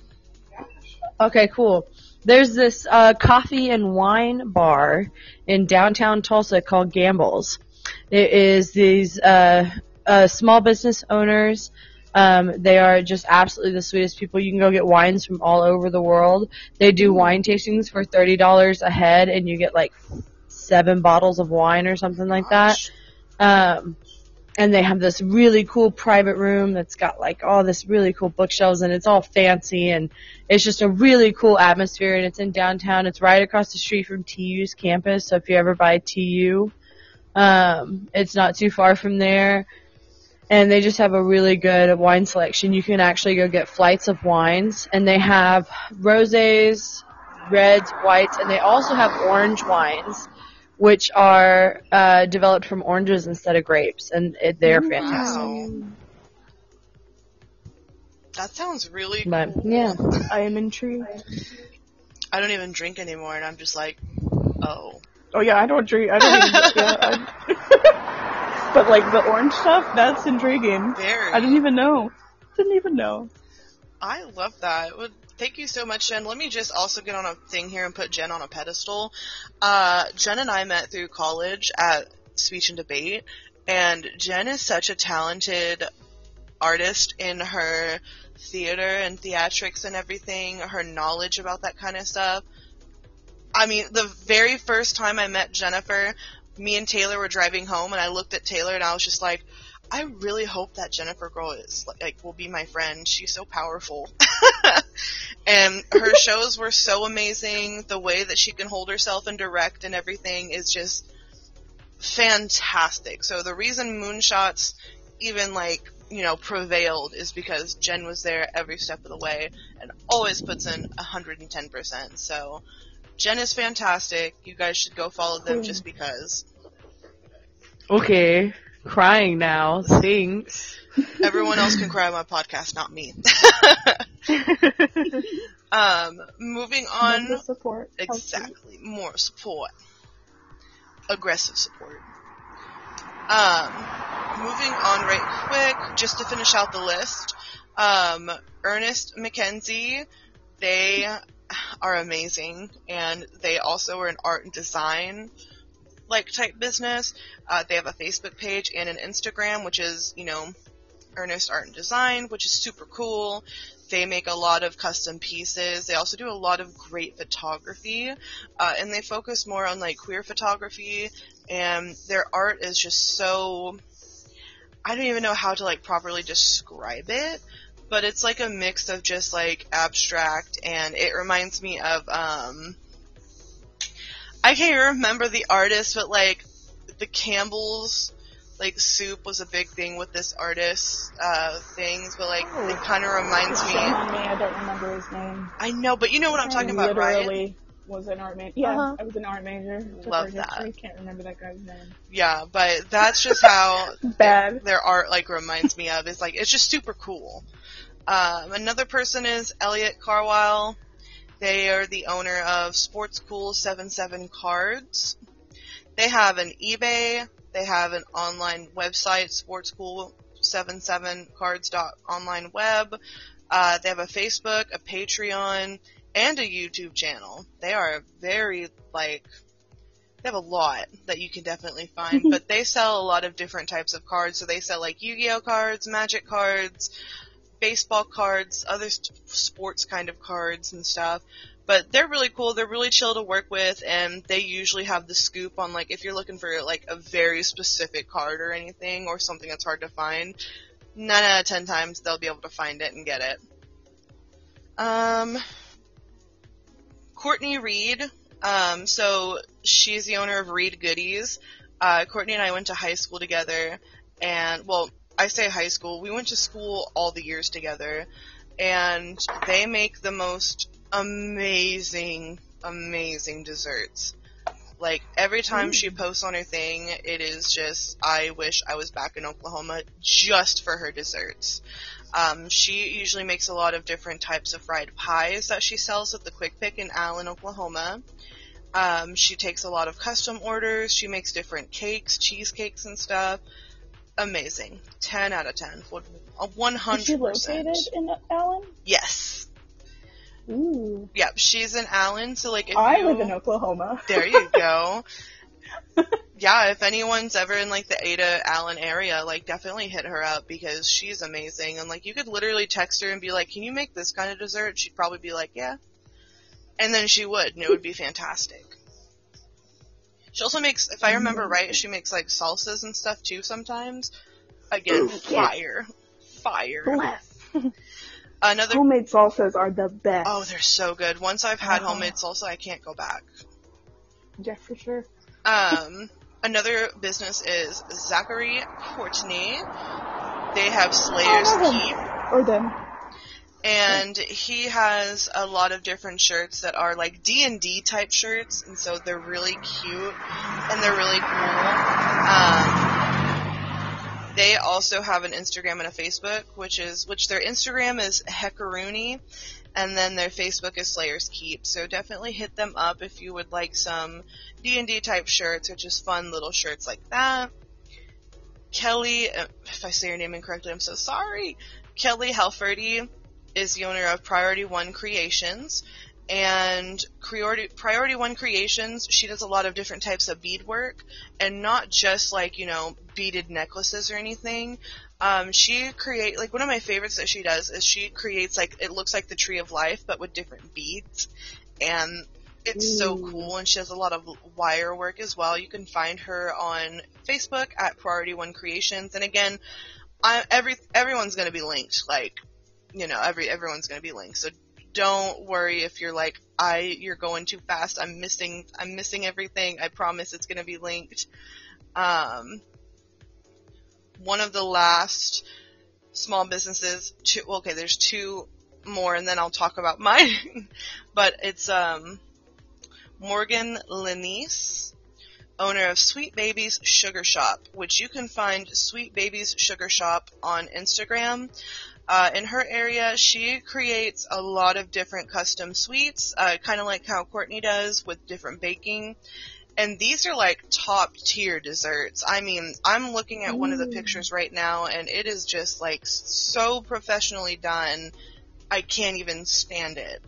Okay, cool. There's this uh, coffee and wine bar in downtown Tulsa called Gamble's. It is these uh, uh, small business owners. Um, they are just absolutely the sweetest people. You can go get wines from all over the world. They do wine tastings for thirty dollars a head, and you get like seven bottles of wine or something like that. Um, and they have this really cool private room that's got like all this really cool bookshelves, and it's all fancy, and it's just a really cool atmosphere. And it's in downtown. It's right across the street from TU's campus. So if you ever buy TU, um, it's not too far from there and they just have a really good wine selection. You can actually go get flights of wines, and they have rosés, reds, whites, and they also have orange wines, which are uh, developed from oranges instead of grapes, and it, they're fantastic. That sounds really But cool. yeah, I am intrigued. I don't even drink anymore, and I'm just like, oh. Oh yeah, I don't drink. I don't even. yeah, I, [LAUGHS] [LAUGHS] but like the orange stuff, that's intriguing. Very. I didn't even know. Didn't even know. I love that. Well, thank you so much, Jen. Let me just also get on a thing here and put Jen on a pedestal. Uh, Jen and I met through college at Speech and Debate, and Jen is such a talented artist in her theater and theatrics and everything, her knowledge about that kind of stuff. I mean, the very first time I met Jennifer, me and Taylor were driving home, and I looked at Taylor and I was just like, I really hope that Jennifer girl is like will be my friend. She's so powerful. [LAUGHS] and her [LAUGHS] shows were so amazing. The way that she can hold herself and direct and everything is just fantastic. So the reason Moonshots even like, you know, prevailed is because Jen was there every step of the way and always puts in 110%. So Jen is fantastic. You guys should go follow them just because. okay, crying now. Thanks. Everyone else can cry on my podcast, not me. [LAUGHS] um, moving on. the support. helps you. Exactly. More support. Aggressive support. Um, moving on right quick, just to finish out the list. Um, Ernest McKenzie, they are amazing, and they also are an art and design like type business. Uh, they have a Facebook page and an Instagram, which is you know Ernest Art and Design, which is super cool. They make a lot of custom pieces. They also do a lot of great photography, uh, and they focus more on like queer photography. And their art is just so I don't even know how to like properly describe it, but it's like a mix of just like abstract, and it reminds me of um. I can't remember the artist, but like the Campbell's like soup was a big thing with this artist uh things, but like Oh. it kind of reminds me. I don't remember his name. I know, but you know what I'm talking about, right? literally was an art major. Yeah, Uh-huh. I was an art major. Love that. history. Can't remember that guy's name. Yeah, but that's just how [LAUGHS] Bad. their art like reminds me of. Is like it's just super cool. Um, another person is Elliot Carwile. They are the owner of Sports Cool 77 Cards. They have an eBay. They have an online website, sportscool77cards.online web. Uh, they have a Facebook, a Patreon, and a YouTube channel. They are very like they have a lot that you can definitely find, [LAUGHS] but they sell a lot of different types of cards. So they sell like Yu-Gi-Oh cards, Magic cards, baseball cards, other sports kind of cards and stuff. But they're really cool. They're really chill to work with, and they usually have the scoop on like if you're looking for like a very specific card or anything or something that's hard to find. Nine out of ten times they'll be able to find it and get it. Um, Courtney Reed. Um, so she's the owner of Reed Goodies. Uh, Courtney and I went to high school together, and well, I say high school. We went to school all the years together, and they make the most amazing, amazing desserts. Like every time she posts on her thing, it is just I wish I was back in Oklahoma just for her desserts. Um, she usually makes a lot of different types of fried pies that she sells at the Quick Pick in Allen, Oklahoma. Um, she takes a lot of custom orders. She makes different cakes, cheesecakes, and stuff. Amazing. 10 out of 10. Would- a 100%. Is she located in Allen? Yes. Ooh. Yep, she's in Allen, so like if I you... live in Oklahoma. [LAUGHS] There you go. [LAUGHS] yeah, if anyone's ever in like the Ada Allen area, like definitely hit her up because she's amazing. And like you could literally text her and be like, "Can you make this kind of dessert?" She'd probably be like, "Yeah," and then she would, and it would be fantastic. She also makes, if I remember right, she makes like salsas and stuff too sometimes. Again, Ooh, yeah. fire, fire. Bless. [LAUGHS] Another. Homemade salsas are the best. Oh, they're so good. Once I've had Uh-huh. homemade salsa, I can't go back. Yeah, for sure. Um, another business is Zachary Courtney. They have Slayer's Oh, I. Keep, Or them. And he has a lot of different shirts that are like D and D type shirts, and so they're really cute and they're really cool. Um, they also have an Instagram and a Facebook, which is which their Instagram is Heckaroony, and then their Facebook is Slayer's Keep. So definitely hit them up if you would like some D and D type shirts or just fun little shirts like that. Kelly, if I say your name incorrectly, I'm so sorry. Kelly Halferty is the owner of Priority One Creations. And Priority, Priority One Creations, she does a lot of different types of beadwork, and not just like, you know, beaded necklaces or anything. Um, she create, like one of my favorites that she does is she creates like, it looks like the Tree of Life, but with different beads. And it's so cool, and she has a lot of wire work as well. You can find her on Facebook at Priority One Creations, and again, I, every everyone's going to be linked. Like, you know, every everyone's going to be linked. So don't worry if you're like, I you're going too fast. I'm missing I'm missing everything. I promise it's going to be linked. Um, one of the last small businesses. Two, okay, there's two more, and then I'll talk about [LAUGHS] mine. but it's um Morgan Lenice, owner of Sweet Babies Sugar Shop, which you can find Sweet Babies Sugar Shop on Instagram. Uh, in her area, she creates a lot of different custom sweets, uh, kind of like how Courtney does with different baking. And these are like top tier desserts. I mean, I'm looking at one of the pictures right now and it is just like so professionally done. I can't even stand it.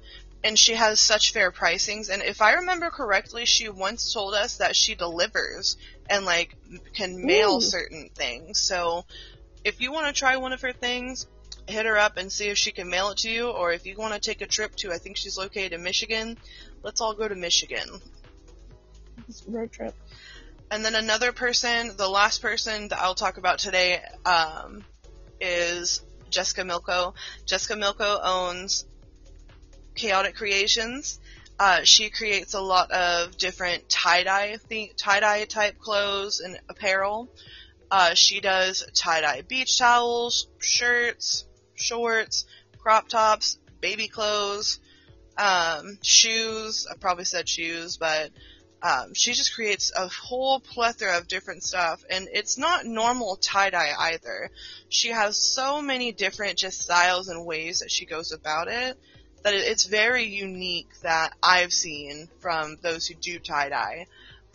And she has such fair pricings. And if I remember correctly, she once told us that she delivers and like can mail Ooh. certain things. So if you want to try one of her things, hit her up and see if she can mail it to you. Or if you want to take a trip to, I think she's located in Michigan, let's all go to Michigan. Road trip. And then another person, the last person that I'll talk about today, um, is Jessica Milko. Jessica Milko owns Chaotic Creations. Uh, she creates a lot of different tie-dye, th- tie-dye type clothes and apparel. Uh, she does tie-dye beach towels, shirts, shorts, crop tops, baby clothes, um, shoes. I probably said shoes, but um, she just creates a whole plethora of different stuff, and it's not normal tie dye either. She has so many different just styles and ways that she goes about it that it's very unique that I've seen from those who do tie dye.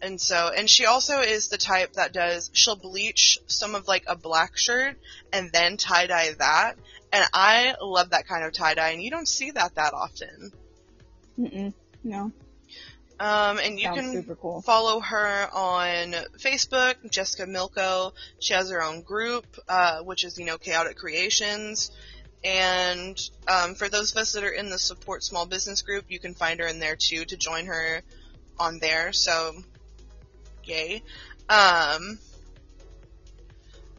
And so, and she also is the type that does, she'll bleach some of like a black shirt and then tie dye that. And I love that kind of tie dye, and you don't see that that often. Mm-mm. No. Um, and you Sounds can cool. follow her on Facebook, Jessica Milko. She has her own group, uh, which is, you know, Chaotic Creations. And um, for those of us that are in the support small business group, you can find her in there too to join her on there. So, yay. Um,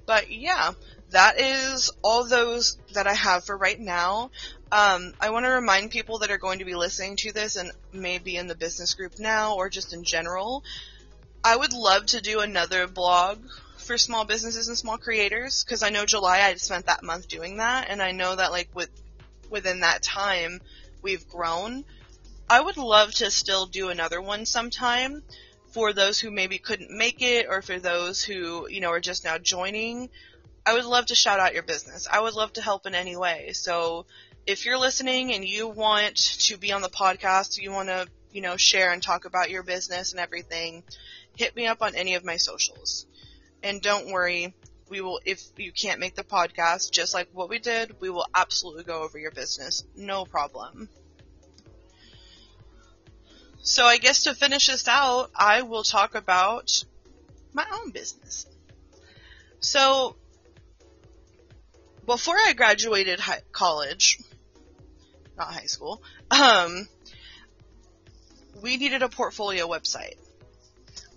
but yeah, that is all those that I have for right now. Um, I want to remind people that are going to be listening to this and maybe in the business group now or just in general. I would love to do another blog for small businesses and small creators because I know July I spent that month doing that and I know that like with within that time we've grown. I would love to still do another one sometime for those who maybe couldn't make it or for those who, you know, are just now joining. I would love to shout out your business. I would love to help in any way. So if you're listening and you want to be on the podcast, you want to, you know, share and talk about your business and everything, hit me up on any of my socials. And don't worry, we will, if you can't make the podcast, just like what we did, we will absolutely go over your business. No problem. So I guess to finish this out, I will talk about my own business. So, before I graduated high, college, not high school, um, we needed a portfolio website.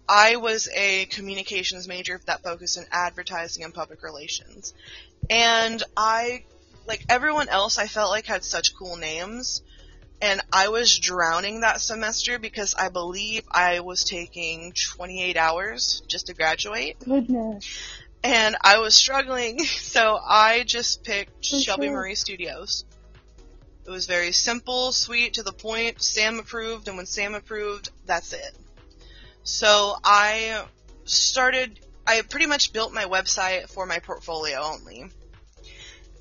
I was a communications major that focused in advertising and public relations. And I, like everyone else, I felt like had such cool names. And I was drowning that semester because I believe I was taking 28 hours just to graduate. Goodness. And I was struggling, [LAUGHS] so I just picked For Shelby sure. Marie Studios. It was very simple, sweet, to the point. Sam approved, and when Sam approved, that's it. So I started, I pretty much built my website for my portfolio only.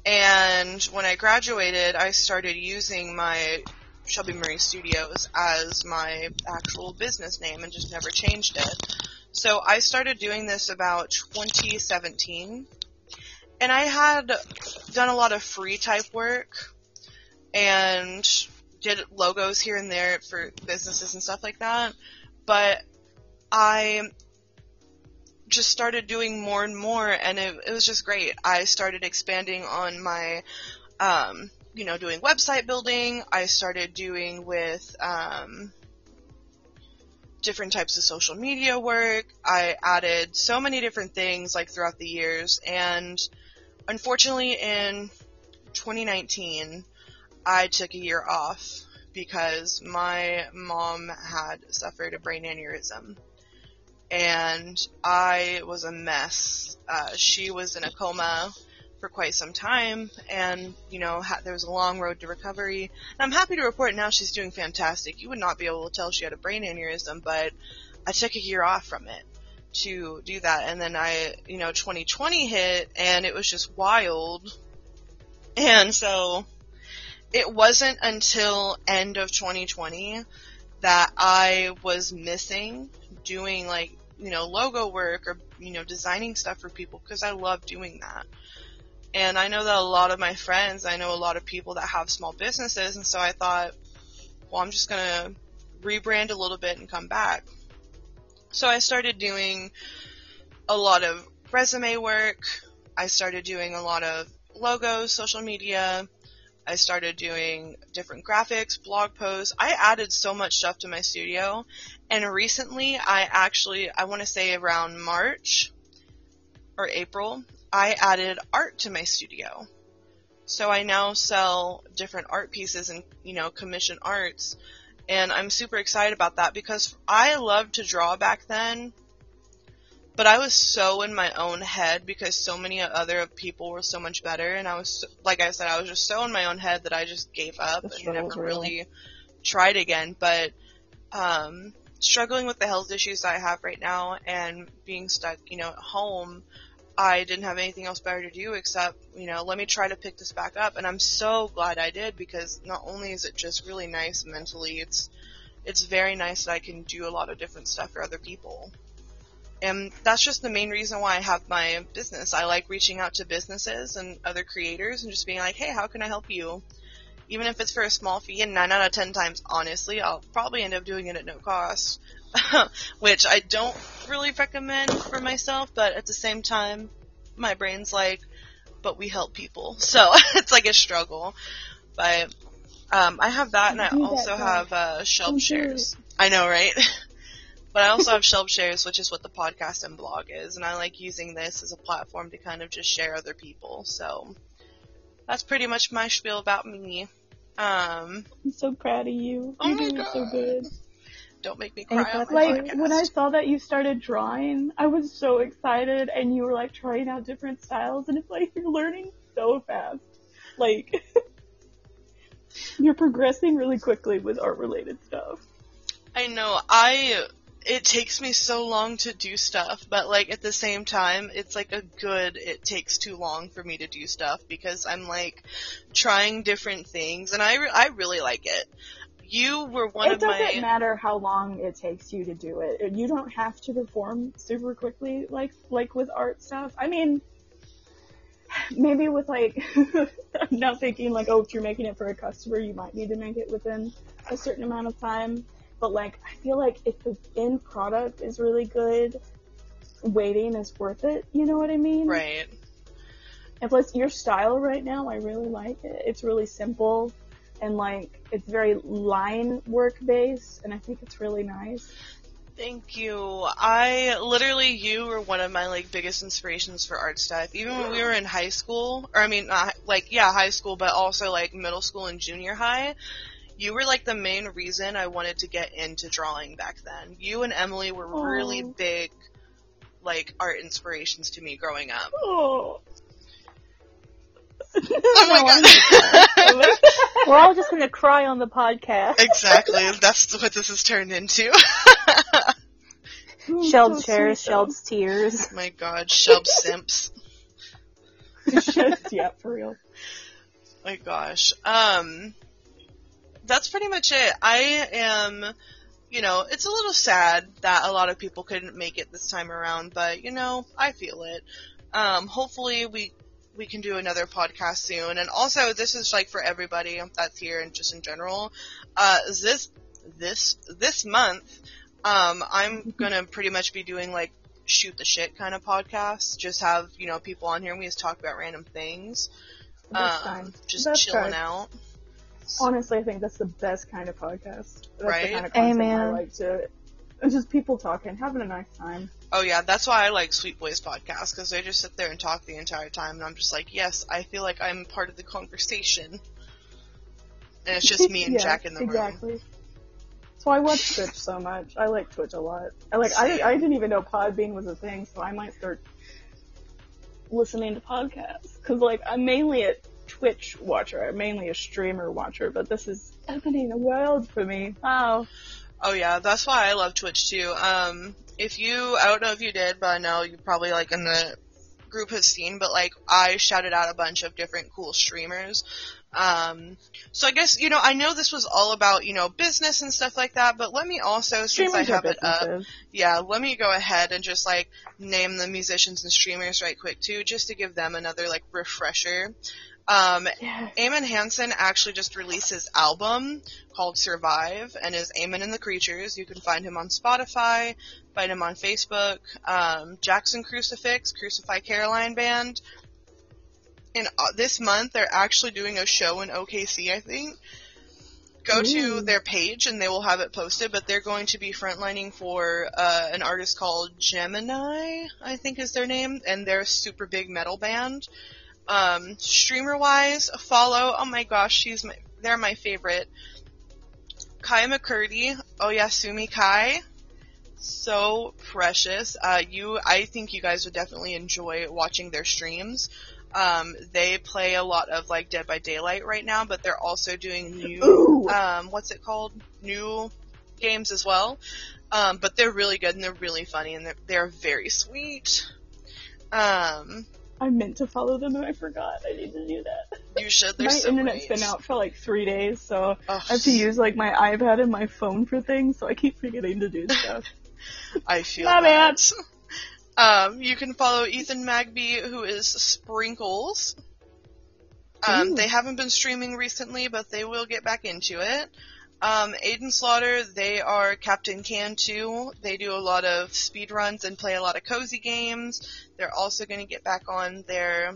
And when I graduated, I started using my Shelby Marie Studios as my actual business name and just never changed it. So I started doing this about 2017. And I had done a lot of free type work and did logos here and there for businesses and stuff like that. But I just started doing more and more and it, it was just great. I started expanding on my, um, you know, doing website building. I started doing with, um, different types of social media work. I added so many different things like throughout the years and unfortunately in 2019 I took a year off because my mom had suffered a brain aneurysm and I was a mess. Uh, she was in a coma for quite some time and you know ha- there was a long road to recovery. And i'm happy to report now she's doing fantastic. You would not be able to tell she had a brain aneurysm but i took a year off from it to do that. And then i you know 2020 hit and it was just wild. And so it wasn't until end of 2020 that i was missing doing like you know logo work or you know designing stuff for people because i love doing that and I know that a lot of my friends, I know a lot of people that have small businesses, and so I thought, well, I'm just gonna rebrand a little bit and come back. So I started doing a lot of resume work. I started doing a lot of logos, social media. I started doing different graphics, blog posts. I added so much stuff to my studio. And recently, I actually, I want to say around March or April, I added art to my studio. So I now sell different art pieces and, you know, commission arts. And I'm super excited about that because I loved to draw back then. But I was so in my own head because so many other people were so much better. And I was, like I said, I was just so in my own head that I just gave up and never real. really tried again. But, um, struggling with the health issues I have right now and being stuck, you know, at home, I didn't have anything else better to do except, you know, let me try to pick this back up. And I'm so glad I did because not only is it just really nice mentally, it's, it's very nice that I can do a lot of different stuff for other people. And that's just the main reason why I have my business. I like reaching out to businesses and other creators and just being like, hey, how can I help you? Even if it's for a small fee, and 9 out of 10 times, honestly, I'll probably end up doing it at no cost. [LAUGHS] Which I don't really recommend for myself, but at the same time, my brain's like, but we help people. [LAUGHS] So [LAUGHS] it's like a struggle. But um, I have that, and I also have uh, Shelb Shares. I know, right? but I also have Shelb Shares, which is what the podcast and blog is, and I like using this as a platform to kind of just share other people. So that's pretty much my spiel about me. Um, I'm so proud of you. Oh You're doing so good. don't make me cry Like podcast. when I saw that you started drawing, I was so excited, and you were like trying out different styles, and it's like [LAUGHS] you're learning so fast. Like [LAUGHS] you're progressing really quickly with art related stuff. I know. I it takes me so long to do stuff, but like at the same time, it's like a good it takes too long for me to do stuff because I'm like trying different things and I re- I really like it. You were one it of doesn't matter how long it takes you to do it. You don't have to perform super quickly like like with art stuff. I mean, maybe with like [LAUGHS] I'm not thinking like, oh, if you're making it for a customer, you might need to make it within a certain amount of time. But like, I feel like if the end product is really good, waiting is worth it. You know what I mean? right. And plus, your style right now, I really like it. It's really simple and like it's very line work based, and I think it's really nice. Thank you. I literally you were one of my like biggest inspirations for art stuff. Even when we were in high school, or I mean, not, like yeah, high school, but also like middle school and junior high. You were like the main reason I wanted to get into drawing back then. You and Emily were really big, like art inspirations to me growing up. Oh. Oh my [LAUGHS] god. We're all just gonna cry on the podcast. exactly. That's what this has turned into. Shelb's shares, Shelb's tears. my god, Shelb simps. [LAUGHS] Just, yeah, for real. my gosh. Um, that's pretty much it. I am, you know, it's a little sad that a lot of people couldn't make it this time around, but you know, I feel it. Um, hopefully we we can do another podcast soon. And also, this is like for everybody that's here and just in general. Uh, this this this month, um, I'm gonna pretty much be doing like shoot the shit kind of podcasts. Just have you know people on here and we just talk about random things. Um, just Best chilling out. Honestly, I think that's the best kind of podcast. That's Right? the kind of content I Amen. like to. It's just people talking, having a nice time. Oh yeah, that's why I like Sweet Boys podcast because they just sit there and talk the entire time, and I'm just like, yes, I feel like I'm part of the conversation, and it's just me [LAUGHS] and Yeah, Jack in the room. exactly. So I watch Twitch so much. I like Twitch a lot. I like. I, I didn't even know Podbean was a thing, so I might start listening to podcasts because like I'm mainly a Twitch watcher. I'm mainly a streamer watcher, but this is opening a world for me. Wow. Oh yeah, that's why I love Twitch too. Um, if you, I don't know if you did, but I know you probably like in the group have seen, but like I shouted out a bunch of different cool streamers. Um, so I guess you know I know this was all about you know business and stuff like that, but let me also since I Streamers are have it up, yeah, let me go ahead and just like name the musicians and streamers right quick too, just to give them another like refresher. Um, Yeah. Eamon Hansen actually just released his album called Survive and is Eamon and the Creatures. You can find him on Spotify, find him on Facebook. Um, Jackson Crucifix, Crucify Caroline Band. And uh, this month they're actually doing a show in OKC, I think. Go to their page and they will have it posted, but they're going to be frontlining for uh, an artist called Gemini, I think is their name, and they're a super big metal band. Um, streamer wise, follow. Oh my gosh, she's my, they're my favorite. Kai McCurdy, Oyasumi Kai, so precious. Uh, you, I think you guys would definitely enjoy watching their streams. Um, they play a lot of like Dead by Daylight right now, but they're also doing new, um, what's it called? New games as well. Um, but they're really good and they're really funny and they're, they're very sweet. Um, I meant to follow them and I forgot. I need to do that. you should. My so internet's great. been out for like three days, so Ugh, I have to use like my iPad and my phone for things, so I keep forgetting to do [LAUGHS] stuff. I feel My bad. [LAUGHS] Um, you can follow Ethan Magby, who is Sprinkles. Um, they haven't been streaming recently, but they will get back into it. Um, Aiden Slaughter, they are Captain Can too. They do a lot of speed runs and play a lot of cozy games. They're also going to get back on their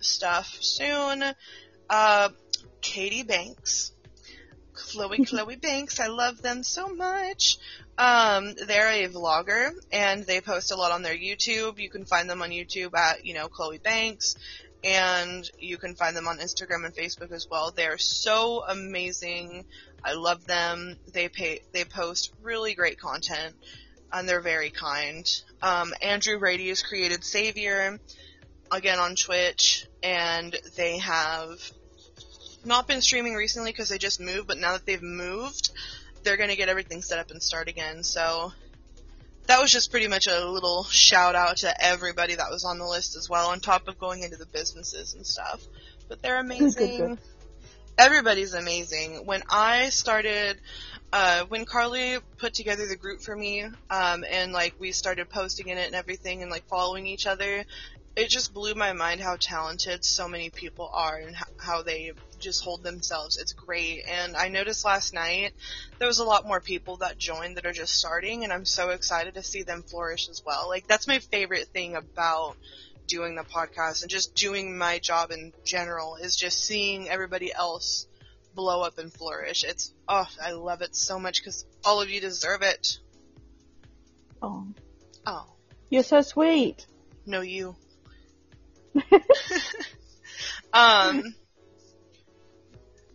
stuff soon. Uh, Katie Banks. Chloe [LAUGHS] Chloe Banks. I love them so much. Um, they're a vlogger and they post a lot on their YouTube. You can find them on YouTube at, you know, Chloe Banks and you can find them on Instagram and Facebook as well. They're so amazing. I love them. They pay, they post really great content and they're very kind. Um, Andrew Rady has created Savior again on Twitch and they have not been streaming recently because they just moved, but now that they've moved, they're gonna get everything set up and start again. So that was just pretty much a little shout out to everybody that was on the list as well, on top of going into the businesses and stuff. But they're amazing. Everybody's amazing. When I started, uh, when Carly put together the group for me, um, and like we started posting in it and everything and like following each other, it just blew my mind how talented so many people are and how they just hold themselves. It's great. And I noticed last night there was a lot more people that joined that are just starting and I'm so excited to see them flourish as well. Like that's my favorite thing about doing the podcast and just doing my job in general is just seeing everybody else blow up and flourish. It's, oh, I love it so much because all of you deserve it. Oh, Oh, you're so sweet. no you. [LAUGHS] um,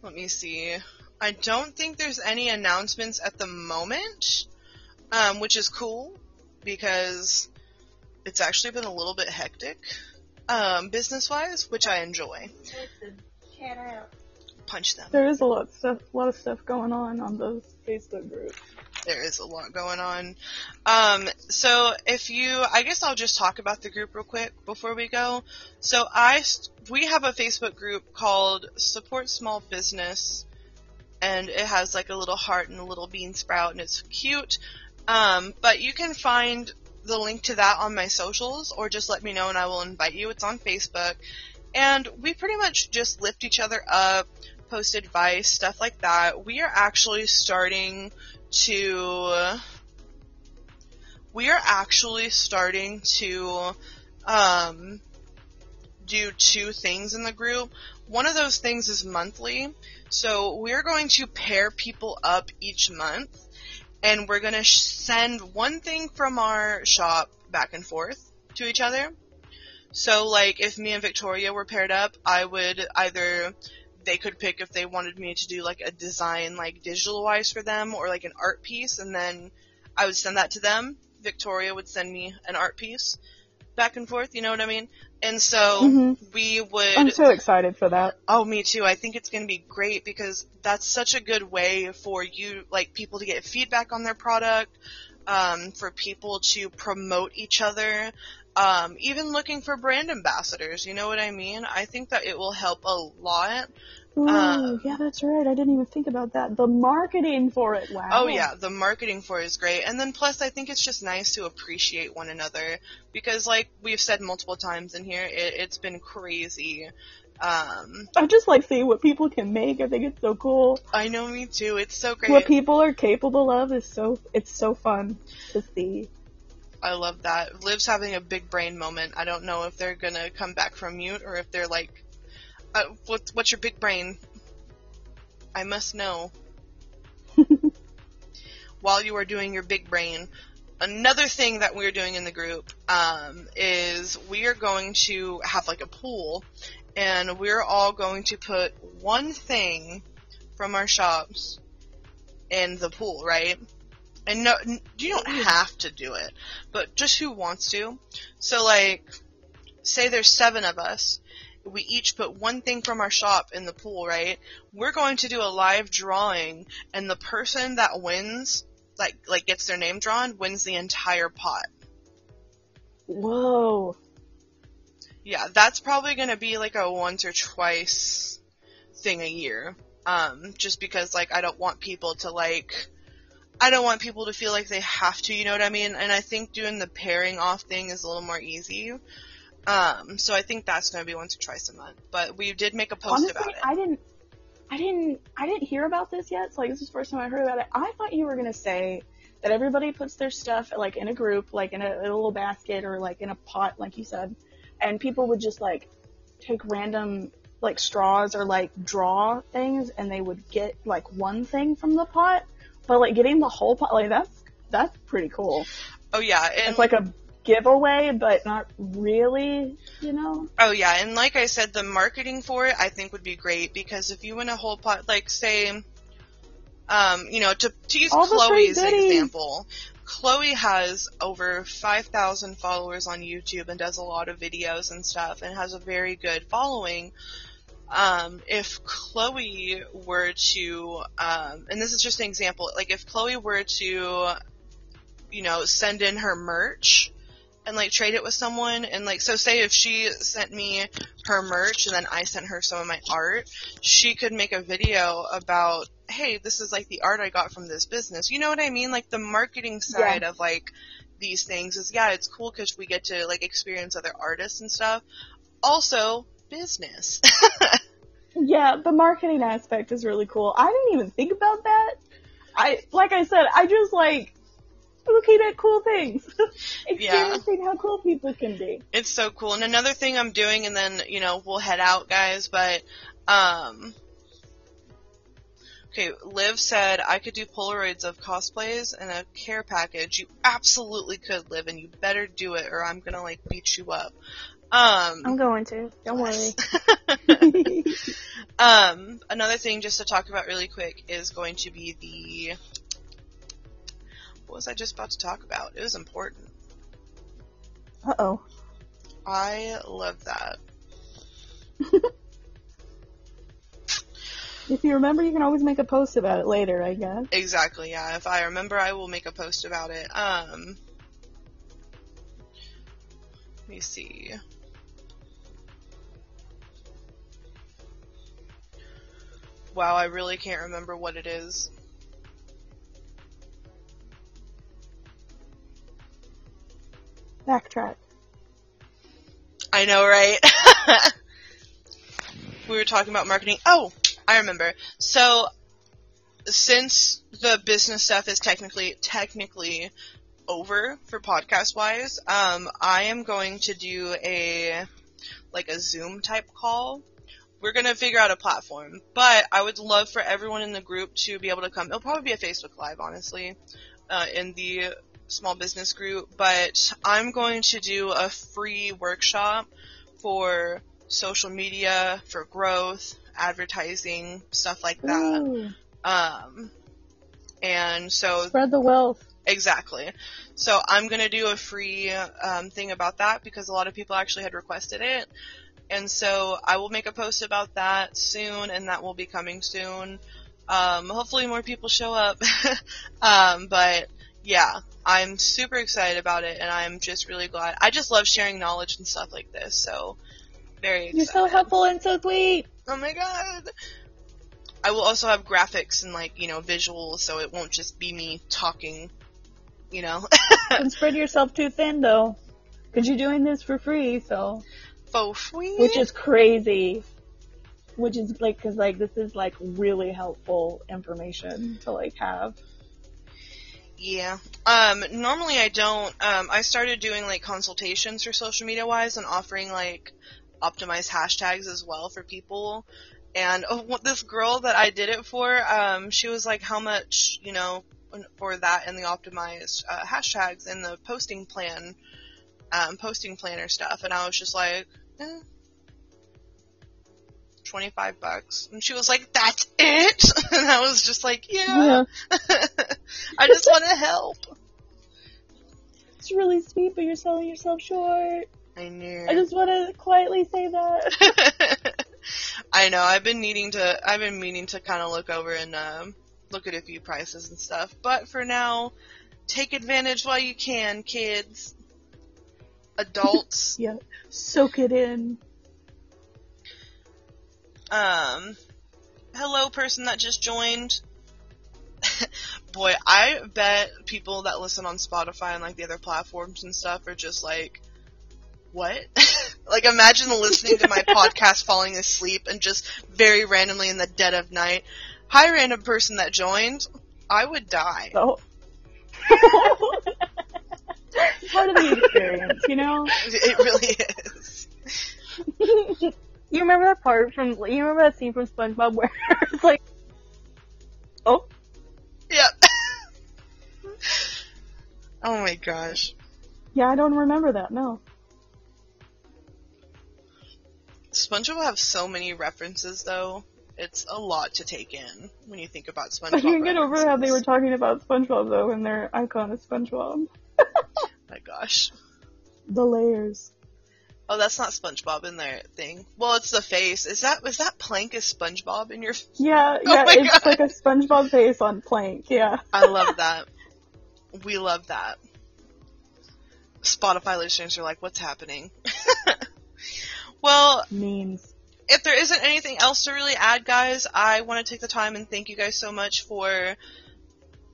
let me see. I don't think there's any announcements at the moment, um, which is cool because it's actually been a little bit hectic, um, business wise, which I enjoy. Punch them. There is a lot of stuff, a lot of stuff going on on those Facebook groups. there is a lot going on. Um, so if you, I guess I'll just talk about the group real quick before we go. So I, we have a Facebook group called Support Small Business, and it has like a little heart and a little bean sprout, and it's cute. Um, but you can find the link to that on my socials, or just let me know and I will invite you. It's on Facebook. And we pretty much just lift each other up, post advice, stuff like that. We are actually starting to we are actually starting to um, do two things in the group. One of those things is monthly. So we're going to pair people up each month and we're going to sh- send one thing from our shop back and forth to each other. So like if me and Victoria were paired up, I would either they could pick if they wanted me to do like a design like digital wise for them or like an art piece and then I would send that to them. Victoria would send me an art piece back and forth, you know what I mean? And so Mhm. we would I'm so excited for that. Oh, me too. I think it's going to be great because that's such a good way for you, like people to get feedback on their product, um, for people to promote each other, um, even looking for brand ambassadors. You know what I mean? I think that it will help a lot. Ooh, Uh, yeah, that's right. I didn't even think about that. The marketing for it. Wow. Oh yeah, the marketing for it is great. And then plus I think it's just nice to appreciate one another because like we've said multiple times in here, it, it's been crazy. Um, I just like seeing what people can make. I think it's so cool. I know me too. It's so great. What people are capable of is so it's so fun to see. I love that. Liv's having a big brain moment. I don't know if they're gonna come back from mute or if they're like, uh, what, what's your big brain? I must know. [LAUGHS] While you are doing your big brain, another thing that we're doing in the group um, is we are going to have like a pool, and we're all going to put one thing from our shops in the pool, right? And no, you don't have to do it, but just who wants to. So like, say there's seven of us. We each put one thing from our shop in the pool, right? We're going to do a live drawing, and the person that wins, like, like gets their name drawn, wins the entire pot. Whoa. Yeah, that's probably gonna be like a once or twice thing a year. Um, just because like I don't want people to like, I don't want people to feel like they have to, you know what I mean? And I think doing the pairing off thing is a little more easy. Um, so I think that's gonna be once or twice a month. But we did make a post Honestly, about it. I didn't I didn't I didn't hear about this yet, so like this is the first time I heard about it. I thought you were gonna say that everybody puts their stuff like in a group, like in a, in a little basket or like in a pot, like you said, and people would just like take random like straws or like draw things and they would get like one thing from the pot. But like getting the whole pot, like that's, that's pretty cool. Oh yeah, and It's like a giveaway, but not really, you know? Oh yeah, and like I said, the marketing for it I think would be great because if you win a whole pot, like say, um, you know, to to use All Chloe's example, Chloe has over five thousand followers on YouTube and does a lot of videos and stuff and has a very good following. Um, if Chloe were to, um, and this is just an example, like if Chloe were to, you know, send in her merch and like trade it with someone and like so say if she sent me her merch and then I sent her some of my art, she could make a video about, hey, this is like the art I got from this business. You know what I mean? Like the marketing side of like these things is yeah, it's cool because we get to like experience other artists and stuff. Also, business. [LAUGHS] Yeah, the marketing aspect is really cool. I didn't even think about that. I, like I said, I just like looking at cool things. [LAUGHS] Experiencing how cool people can be. It's so cool. And another thing I'm doing, and then, you know, we'll head out, guys, but, um, okay, Liv said I could do Polaroids of cosplays and a care package. You absolutely could, Liv, and you better do it or I'm gonna, like, beat you up. Um, I'm going to. Don't worry. [LAUGHS] [LAUGHS] um, another thing just to talk about really quick is going to be the, was I just about to talk about? It was important. Uh oh. I love that. [LAUGHS] If you remember, you can always make a post about it later, I guess. Exactly, yeah. If I remember, I will make a post about it. Um, let me see. Wow, I really can't remember what it is. Backtrack. I know, right? [LAUGHS] we were talking about marketing. Oh, I remember. So, since the business stuff is technically technically over for podcast wise, um, I am going to do a like a Zoom type call. We're gonna figure out a platform, but I would love for everyone in the group to be able to come. It'll probably be a Facebook Live, honestly, uh, in the small business group. But I'm going to do a free workshop for social media, for growth, advertising, stuff like that. Ooh, Um, and so spread the wealth. Exactly. So I'm gonna do a free um, thing about that because a lot of people actually had requested it, and so I will make a post about that soon, and that will be coming soon. Um, hopefully more people show up, [LAUGHS] um, but yeah, I'm super excited about it, and I'm just really glad. I just love sharing knowledge and stuff like this, so very excited. You're so helpful and so sweet. Oh my god. I will also have graphics and like, you know, visuals so it won't just be me talking, you know. [LAUGHS] Don't spread yourself too thin though. Cause you're doing this for free, so. Faux free. Which is crazy. Which is like, cause like this is like really helpful information to like have. Yeah. Um, normally I don't, um, I started doing like consultations for social media wise and offering like optimized hashtags as well for people. And oh, this girl that I did it for, um, she was like, how much, you know, for that and the optimized uh, hashtags and the posting plan, um, posting planner stuff. And I was just like, eh, 25 bucks. And she was like, that's it? [LAUGHS] And I was just like, yeah. [LAUGHS] I just want to help. It's really sweet, but you're selling yourself short. I knew. I just want to quietly say that. [LAUGHS] I know. I've been needing to. I've been meaning to kind of look over and um, look at a few prices and stuff. But for now, take advantage while you can, kids, adults. yeah. Soak it in. Um, hello, person that just joined. [LAUGHS] Boy, I bet people that listen on Spotify and like the other platforms and stuff are just like, what? [LAUGHS] like imagine listening to my [LAUGHS] podcast falling asleep and just very randomly in the dead of night. Hi random person that joined. I would die. So. Part of the experience, you know? It really is. Remember that part from? You remember that scene from SpongeBob where [LAUGHS] it's like, oh, Yeah. [LAUGHS] oh my gosh. Yeah, I don't remember that. No. SpongeBob have so many references though. It's a lot to take in when you think about [LAUGHS] SpongeBob. I can't get over how they were talking about SpongeBob though, and their icon is SpongeBob. Oh my gosh. The layers. Oh, that's not SpongeBob in their thing. Well, it's the face. Is that is that Plank is SpongeBob in your? Yeah, [LAUGHS] Oh yeah, it's God. like a SpongeBob face on plank. Yeah. I love that. we love that. Spotify listeners are like, "What's happening?" [LAUGHS] well, Memes. if there isn't anything else to really add, guys, I want to take the time and thank you guys so much for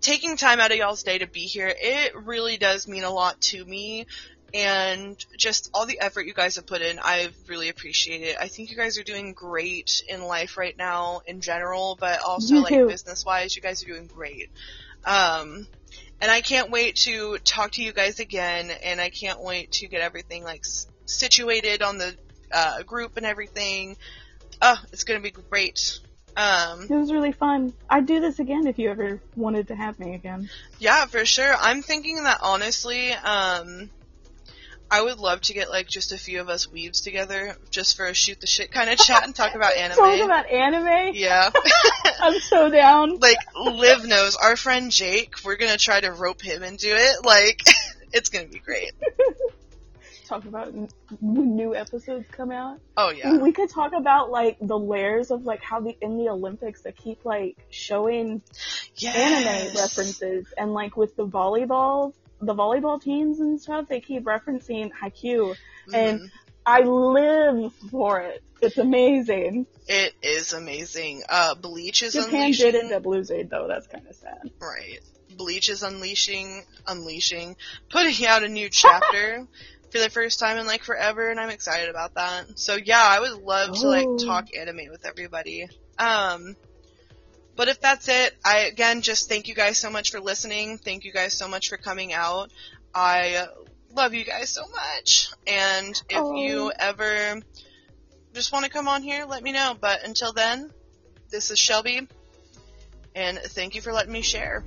taking time out of y'all's day to be here. It really does mean a lot to me. And just all the effort you guys have put in, I really appreciate it. I think you guys are doing great in life right now in general, but also You like too. business wise, you guys are doing great. Um, and I can't wait to talk to you guys again, and I can't wait to get everything like s- situated on the uh, group and everything. Oh, it's gonna be great. Um, It was really fun. I'd do this again if you ever wanted to have me again. yeah, for sure. I'm thinking that honestly, um, I would love to get like just a few of us weaves together, just for a shoot the shit kind of chat and talk about [LAUGHS] anime. Talk about anime. yeah, [LAUGHS] I'm so down. like Liv knows our friend Jake. We're gonna try to rope him into it. Like, [LAUGHS] it's gonna be great. Talk about when new episodes come out. Oh yeah. We could talk about like the layers of like how the in the Olympics they keep like showing Yes. anime references and like with the volleyball the volleyball teams and stuff they keep referencing Haikyuu and Mhm. I live for it. It's amazing. It is amazing. Uh, Bleach is Japan unleashing. did at Blue Jade though. That's kind of sad. Right. Bleach is unleashing, unleashing, putting out a new chapter [LAUGHS] for the first time in like forever, and I'm excited about that. So yeah, I would love to like Oh. talk anime with everybody. Um, but if that's it, I again just thank you guys so much for listening. Thank you guys so much for coming out. I love you guys so much, and if Oh. you ever just want to come on here, let me know. But until then, this is Shelby, and thank you for letting me share.